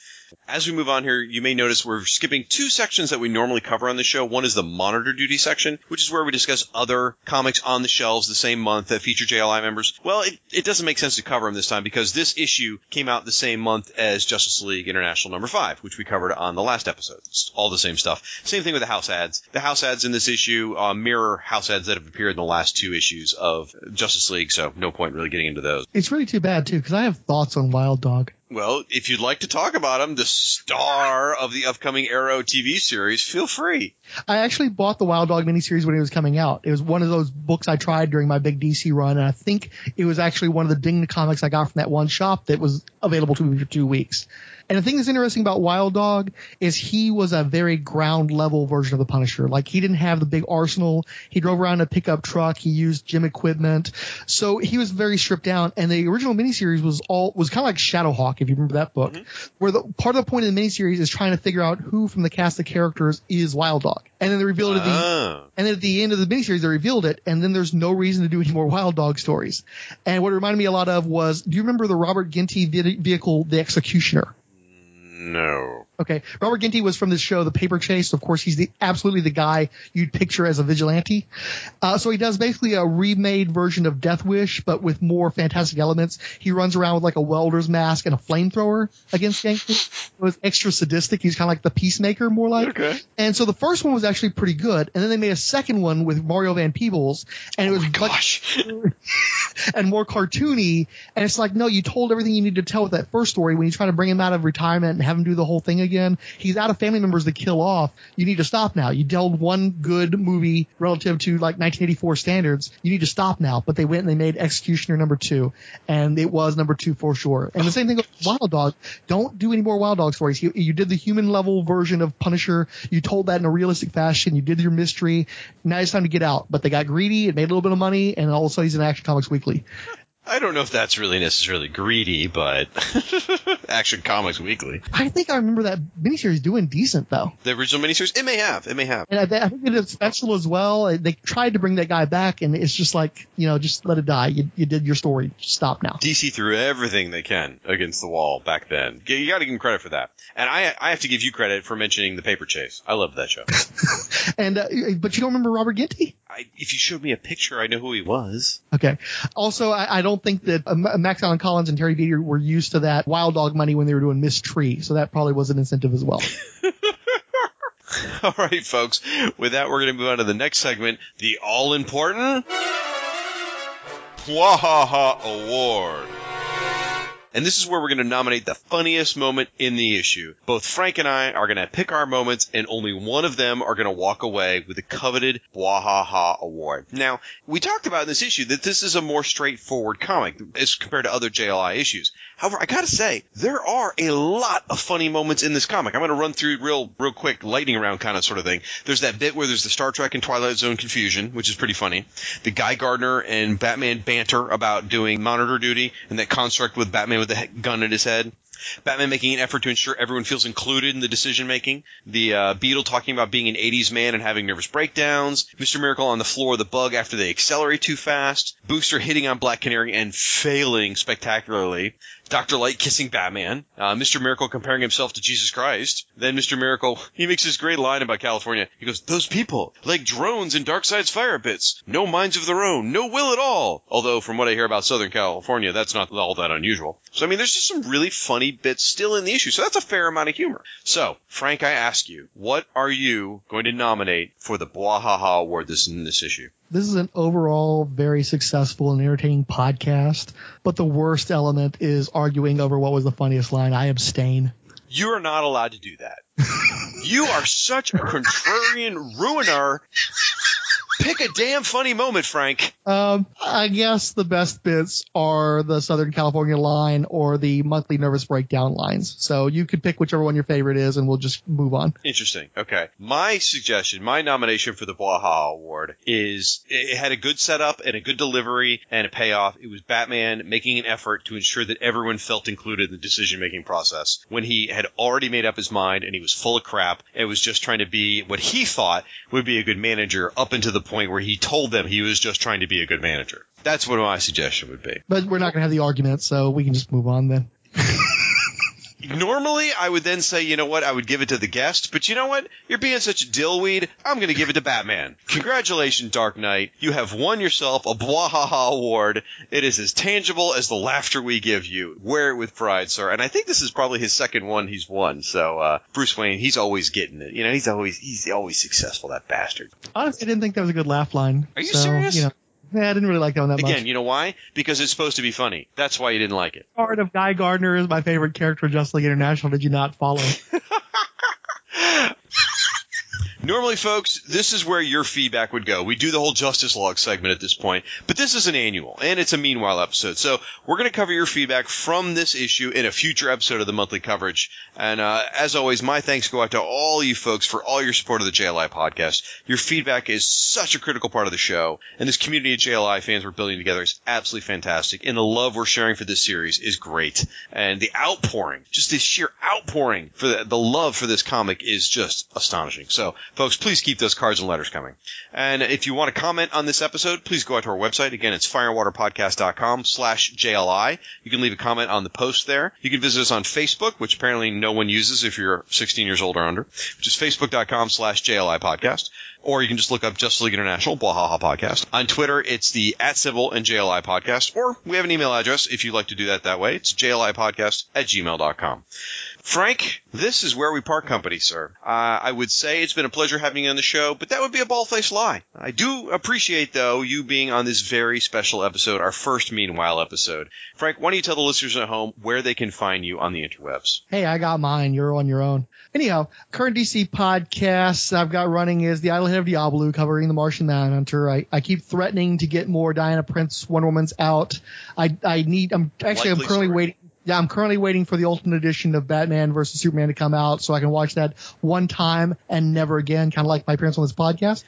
As we move on here, you may notice we're skipping two sections that we normally cover on the show. One is the monitor duty section, which is where we discuss other comics on the shelves the same month that feature JLI members. Well, it, it doesn't make sense to cover them this time because this issue came out the same month as Justice League International number five, which we covered on the last episode. It's all the same stuff. Same thing with the house ads. The house ads in this issue uh, mirror house ads that have appeared in the last two issues of Justice League, so no point really getting into those. It's really too bad too, because I have thoughts on Wild Dog. Well, if you'd like to talk about him, the star of the upcoming Arrow TV series, feel free. I actually bought the Wild Dog miniseries when it was coming out. It was one of those books I tried during my big DC run, and I think it was actually one of the Ding comics I got from that one shop that was available to me for two weeks. And the thing that's interesting about Wild Dog is he was a very ground level version of the Punisher. Like he didn't have the big arsenal. He drove around in a pickup truck. He used gym equipment. So he was very stripped down. And the original miniseries was all, was kind of like Shadowhawk, if you remember that book, mm-hmm. where the part of the point of the miniseries is trying to figure out who from the cast of characters is Wild Dog. And then they revealed it at the, Oh. and then at the end of the miniseries, they revealed it, and then there's no reason to do any more Wild Dog stories. And what it reminded me a lot of was, do you remember the Robert Ginty ve- vehicle, The Executioner? No. Okay, Robert Ginty was from this show, The Paper Chase. Of course, he's the absolutely the guy you'd picture as a vigilante. Uh, so he does basically a remade version of Death Wish, but with more fantastic elements. He runs around with like a welder's mask and a flamethrower against gangsters. It was extra sadistic. He's kind of like the peacemaker, more like. Okay. And so the first one was actually pretty good, and then they made a second one with Mario Van Peebles, and it was much and more cartoony. And it's like, no, you told everything you need to tell with that first story. When you try to bring him out of retirement and have him do the whole thing again, he's out of family members to kill off. You need to stop now. You told one good movie relative to like 1984 standards. You need to stop now. But they went and they made Executioner number two, and it was number two for sure. And the same thing with Wild Dog. Don't do any more Wild Dog stories. You, you did the human level version of Punisher. You told that in a realistic fashion. You did your mystery. Now it's time to get out. But they got greedy. It made a little bit of money, and all of a sudden he's in Action Comics Weekly. I don't know if that's really necessarily greedy, but Action Comics Weekly. I think I remember that miniseries doing decent though. The original miniseries? It may have. It may have. And I, I think they did special as well. They tried to bring that guy back, and it's just like, you know, just let it die. You, you did your story. Stop now. DC threw everything they can against the wall back then. You got to give them credit for that. And I, I have to give you credit for mentioning the Paper Chase. I loved that show. And uh, but you don't remember Robert Ginty? I, if you showed me a picture, I know who he was. Okay. Also, I, I don't think that uh, Max Allan Collins and Terry Beatty were used to that Wild Dog money when they were doing Ms. Tree, so that probably was an incentive as well. All right, folks. With that, we're going to move on to the next segment, the all important Bwahaha Award. And this is where we're going to nominate the funniest moment in the issue. Both Frank and I are going to pick our moments, and only one of them are going to walk away with the coveted Bwahaha Award. Now, we talked about in this issue that this is a more straightforward comic as compared to other JLI issues. However, I gotta say, there are a lot of funny moments in this comic. I'm gonna run through real, real quick, lightning round kind of sort of thing. There's that bit where there's the Star Trek and Twilight Zone confusion, which is pretty funny. The Guy Gardner and Batman banter about doing monitor duty, and that construct with Batman with the he- gun at his head. Batman making an effort to ensure everyone feels included in the decision making. The uh, Beetle talking about being an 80s man and having nervous breakdowns. Mr. Miracle on the floor of the bug after they accelerate too fast. Booster hitting on Black Canary and failing spectacularly. Dr. Light kissing Batman. Uh, Mr. Miracle comparing himself to Jesus Christ. Then Mr. Miracle, he makes this great line about California. He goes, those people, like drones in Darkseid's fire pits. No minds of their own. No will at all. Although, from what I hear about Southern California, that's not all that unusual. So, I mean, there's just some really funny bits still in the issue. So that's a fair amount of humor. So, Frank, I ask you, what are you going to nominate for the Bwahaha Award this in this issue? This is an overall very successful and entertaining podcast, but the worst element is arguing over what was the funniest line. I abstain. You are not allowed to do that. you are such a contrarian ruiner. Pick a damn funny moment, Frank. Um, I guess the best bits are the Southern California line or the monthly nervous breakdown lines. So you could pick whichever one your favorite is, and we'll just move on. Interesting. Okay. My suggestion, my nomination for the Bwahaha Award is it had a good setup and a good delivery and a payoff. It was Batman making an effort to ensure that everyone felt included in the decision making process when he had already made up his mind and he was full of crap and was just trying to be what he thought would be a good manager up into the point where he told them he was just trying to be a good manager. That's what my suggestion would be. But we're not going to have the argument, so we can just move on then. Normally, I would then say, you know what, I would give it to the guest, but you know what? You're being such a dillweed, I'm going to give it to Batman. Congratulations, Dark Knight. You have won yourself a Bwahaha Award. It is as tangible as the laughter we give you. Wear it with pride, sir. And I think this is probably his second one he's won. So, uh, Bruce Wayne, he's always getting it. You know, he's always, he's always successful, that bastard. Honestly, I didn't think that was a good laugh line. Are you so, serious? You know, yeah, I didn't really like that one that Again, much. you know why? Because it's supposed to be funny. That's why you didn't like it. Part of Guy Gardner is my favorite character in Justice League International. Did you not follow? Normally, folks, this is where your feedback would go. We do the whole Justice Log segment at this point, but this is an annual, and it's a Meanwhile episode. So we're going to cover your feedback from this issue in a future episode of the monthly coverage. And uh, as always, my thanks go out to all you folks for all your support of the JLI podcast. Your feedback is such a critical part of the show, and this community of JLI fans we're building together is absolutely fantastic. And the love we're sharing for this series is great. And the outpouring, just the sheer outpouring for the, the love for this comic is just astonishing. So, folks, please keep those cards and letters coming. And if you want to comment on this episode, please go out to our website. Again, it's fireandwaterpodcast.com slash JLI. You can leave a comment on the post there. You can visit us on Facebook, which apparently no one uses if you're 16 years old or under, which is facebook.com slash JLI podcast. Or you can just look up Justice League International, Bwahaha Podcast. On Twitter, it's the at Sybil and JLI Podcast. Or we have an email address if you'd like to do that that way. It's JLI podcast at gmail.com. Frank, this is where we part company, sir. Uh, I would say it's been a pleasure having you on the show, but that would be a bald-faced lie. I do appreciate, though, you being on this very special episode, our first Meanwhile episode. Frank, why don't you tell the listeners at home where they can find you on the interwebs? hey, I got mine. You're on your own. Anyhow, current DC podcasts I've got running is the Idol-Head of Diabolu covering the Martian Manhunter. I, I keep threatening to get more Diana Prince Wonder Woman's out. I I need. I'm actually I'm currently story. waiting. Yeah, I'm currently waiting for the Ultimate Edition of Batman versus Superman to come out so I can watch that one time and never again, kind of like my parents on this podcast.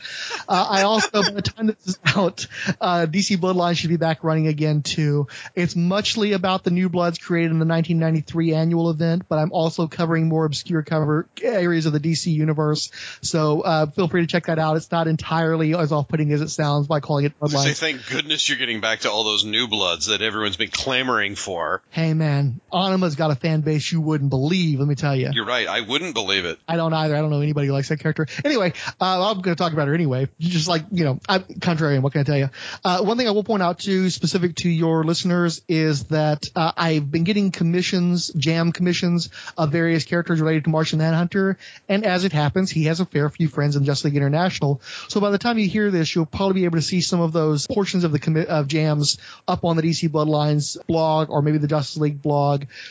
Uh, I also, by the time this is out, uh, DC Bloodline should be back running again too. It's muchly about the New Bloods created in the 1993 annual event, but I'm also covering more obscure cover areas of the DC universe. So uh, feel free to check that out. It's not entirely as off-putting as it sounds by calling it Say, thank goodness you're getting back to all those new bloods that everyone's been clamoring for. Hey man, Anima's got a fan base you wouldn't believe. Let me tell you. You're right. I wouldn't believe it. I don't either. I don't know anybody who likes that character. Anyway, uh, I'm going to talk about her anyway. Just like, you know, I'm contrarian. What can I tell you? Uh, one thing I will point out to specific to your listeners, is that uh, I've been getting commissions, jam commissions of various characters related to Martian Manhunter. And as it happens, he has a fair few friends in Justice League International. So by the time you hear this, you'll probably be able to see some of those portions of the commi- of jams up on the DC Bloodlines blog or maybe the Justice League blog.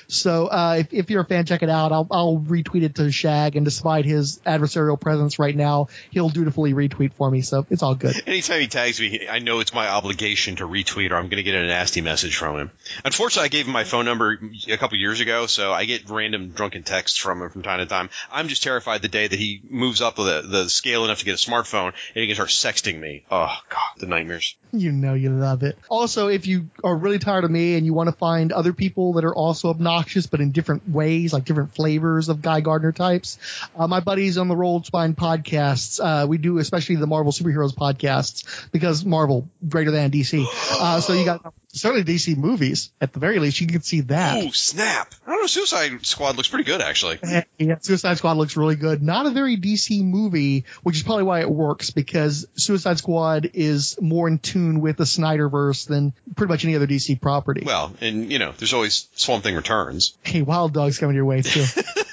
So uh, if, if you're a fan, check it out. I'll, I'll retweet it to Shag, and despite his adversarial presence right now, he'll dutifully retweet for me. So it's all good. Anytime he tags me, I know it's my obligation to retweet or I'm going to get a nasty message from him. Unfortunately, I gave him my phone number a couple years ago, so I get random drunken texts from him from time to time. I'm just terrified the day that he moves up the, the scale enough to get a smartphone and he can start sexting me. Oh, God, the nightmares. You know you love it. Also, if you are really tired of me and you want to find other people that are also obnoxious but in different ways, like different flavors of Guy Gardner types, uh, my buddies on the Rolled Spine podcasts, uh, we do especially the Marvel superheroes podcasts because Marvel greater than DC. Uh, so you got certainly DC movies at the very least. You can see that. Oh, snap. I don't know. Suicide Squad looks pretty good, actually. Eh, yeah, Suicide Squad looks really good. Not a very DC movie, which is probably why it works because Suicide Squad is more in tune with the Snyderverse than pretty much any other DC property. Well, and, you know, there's always Swamp Thing Returns. Hey, Wild Dog's coming your way too.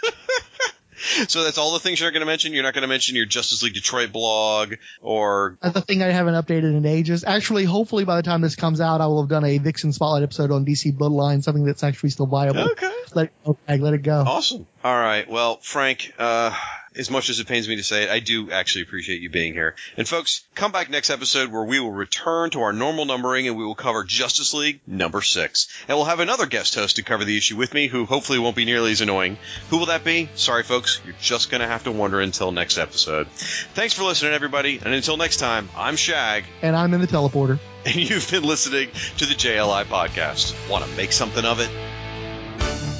So that's all the things you're not going to mention? You're not going to mention your Justice League Detroit blog or the thing I haven't updated in ages. Actually, hopefully by the time this comes out, I will have done a Vixen Spotlight episode on DC Bloodline, something that's actually still viable. Okay. Let it go, let it go. Awesome. All right. Well, Frank, uh, as much as it pains me to say it, I do actually appreciate you being here. And folks, come back next episode where we will return to our normal numbering and we will cover Justice League number six. And we'll have another guest host to cover the issue with me who hopefully won't be nearly as annoying. Who will that be? Sorry folks, you're just gonna have to wonder until next episode. Thanks for listening everybody, and until next time, I'm Shag. And I'm in the teleporter. And you've been listening to the JLI podcast. Want to make something of it?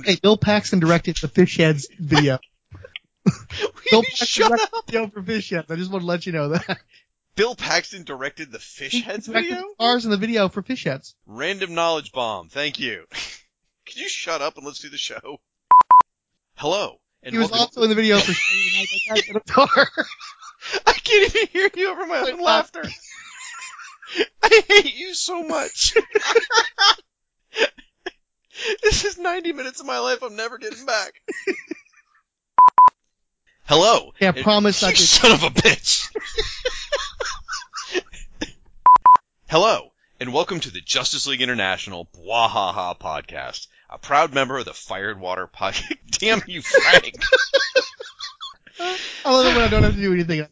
Welcome Okay, Bill Paxton directed the Fish Heads video. Bill Paxton shut directed the video for Fish Heads. I just want to let you know that. Bill Paxton directed the Fish Heads Directed video? Stars in the video for Fish Heads. Random knowledge bomb. Thank you. Can you shut up and let's do the show? Hello, and he was also in the video for Shiny the Night That Died in a Tar. I can't even hear you over my own laughter. I hate you so much. this is 90 minutes of my life I'm never getting back. Hello. Yeah, and- promise I You did- son of a bitch. Hello, and welcome to the Justice League International Bwahaha podcast, a proud member of the Fire and Water podcast. Damn you, Frank. I love it when I don't have to do anything.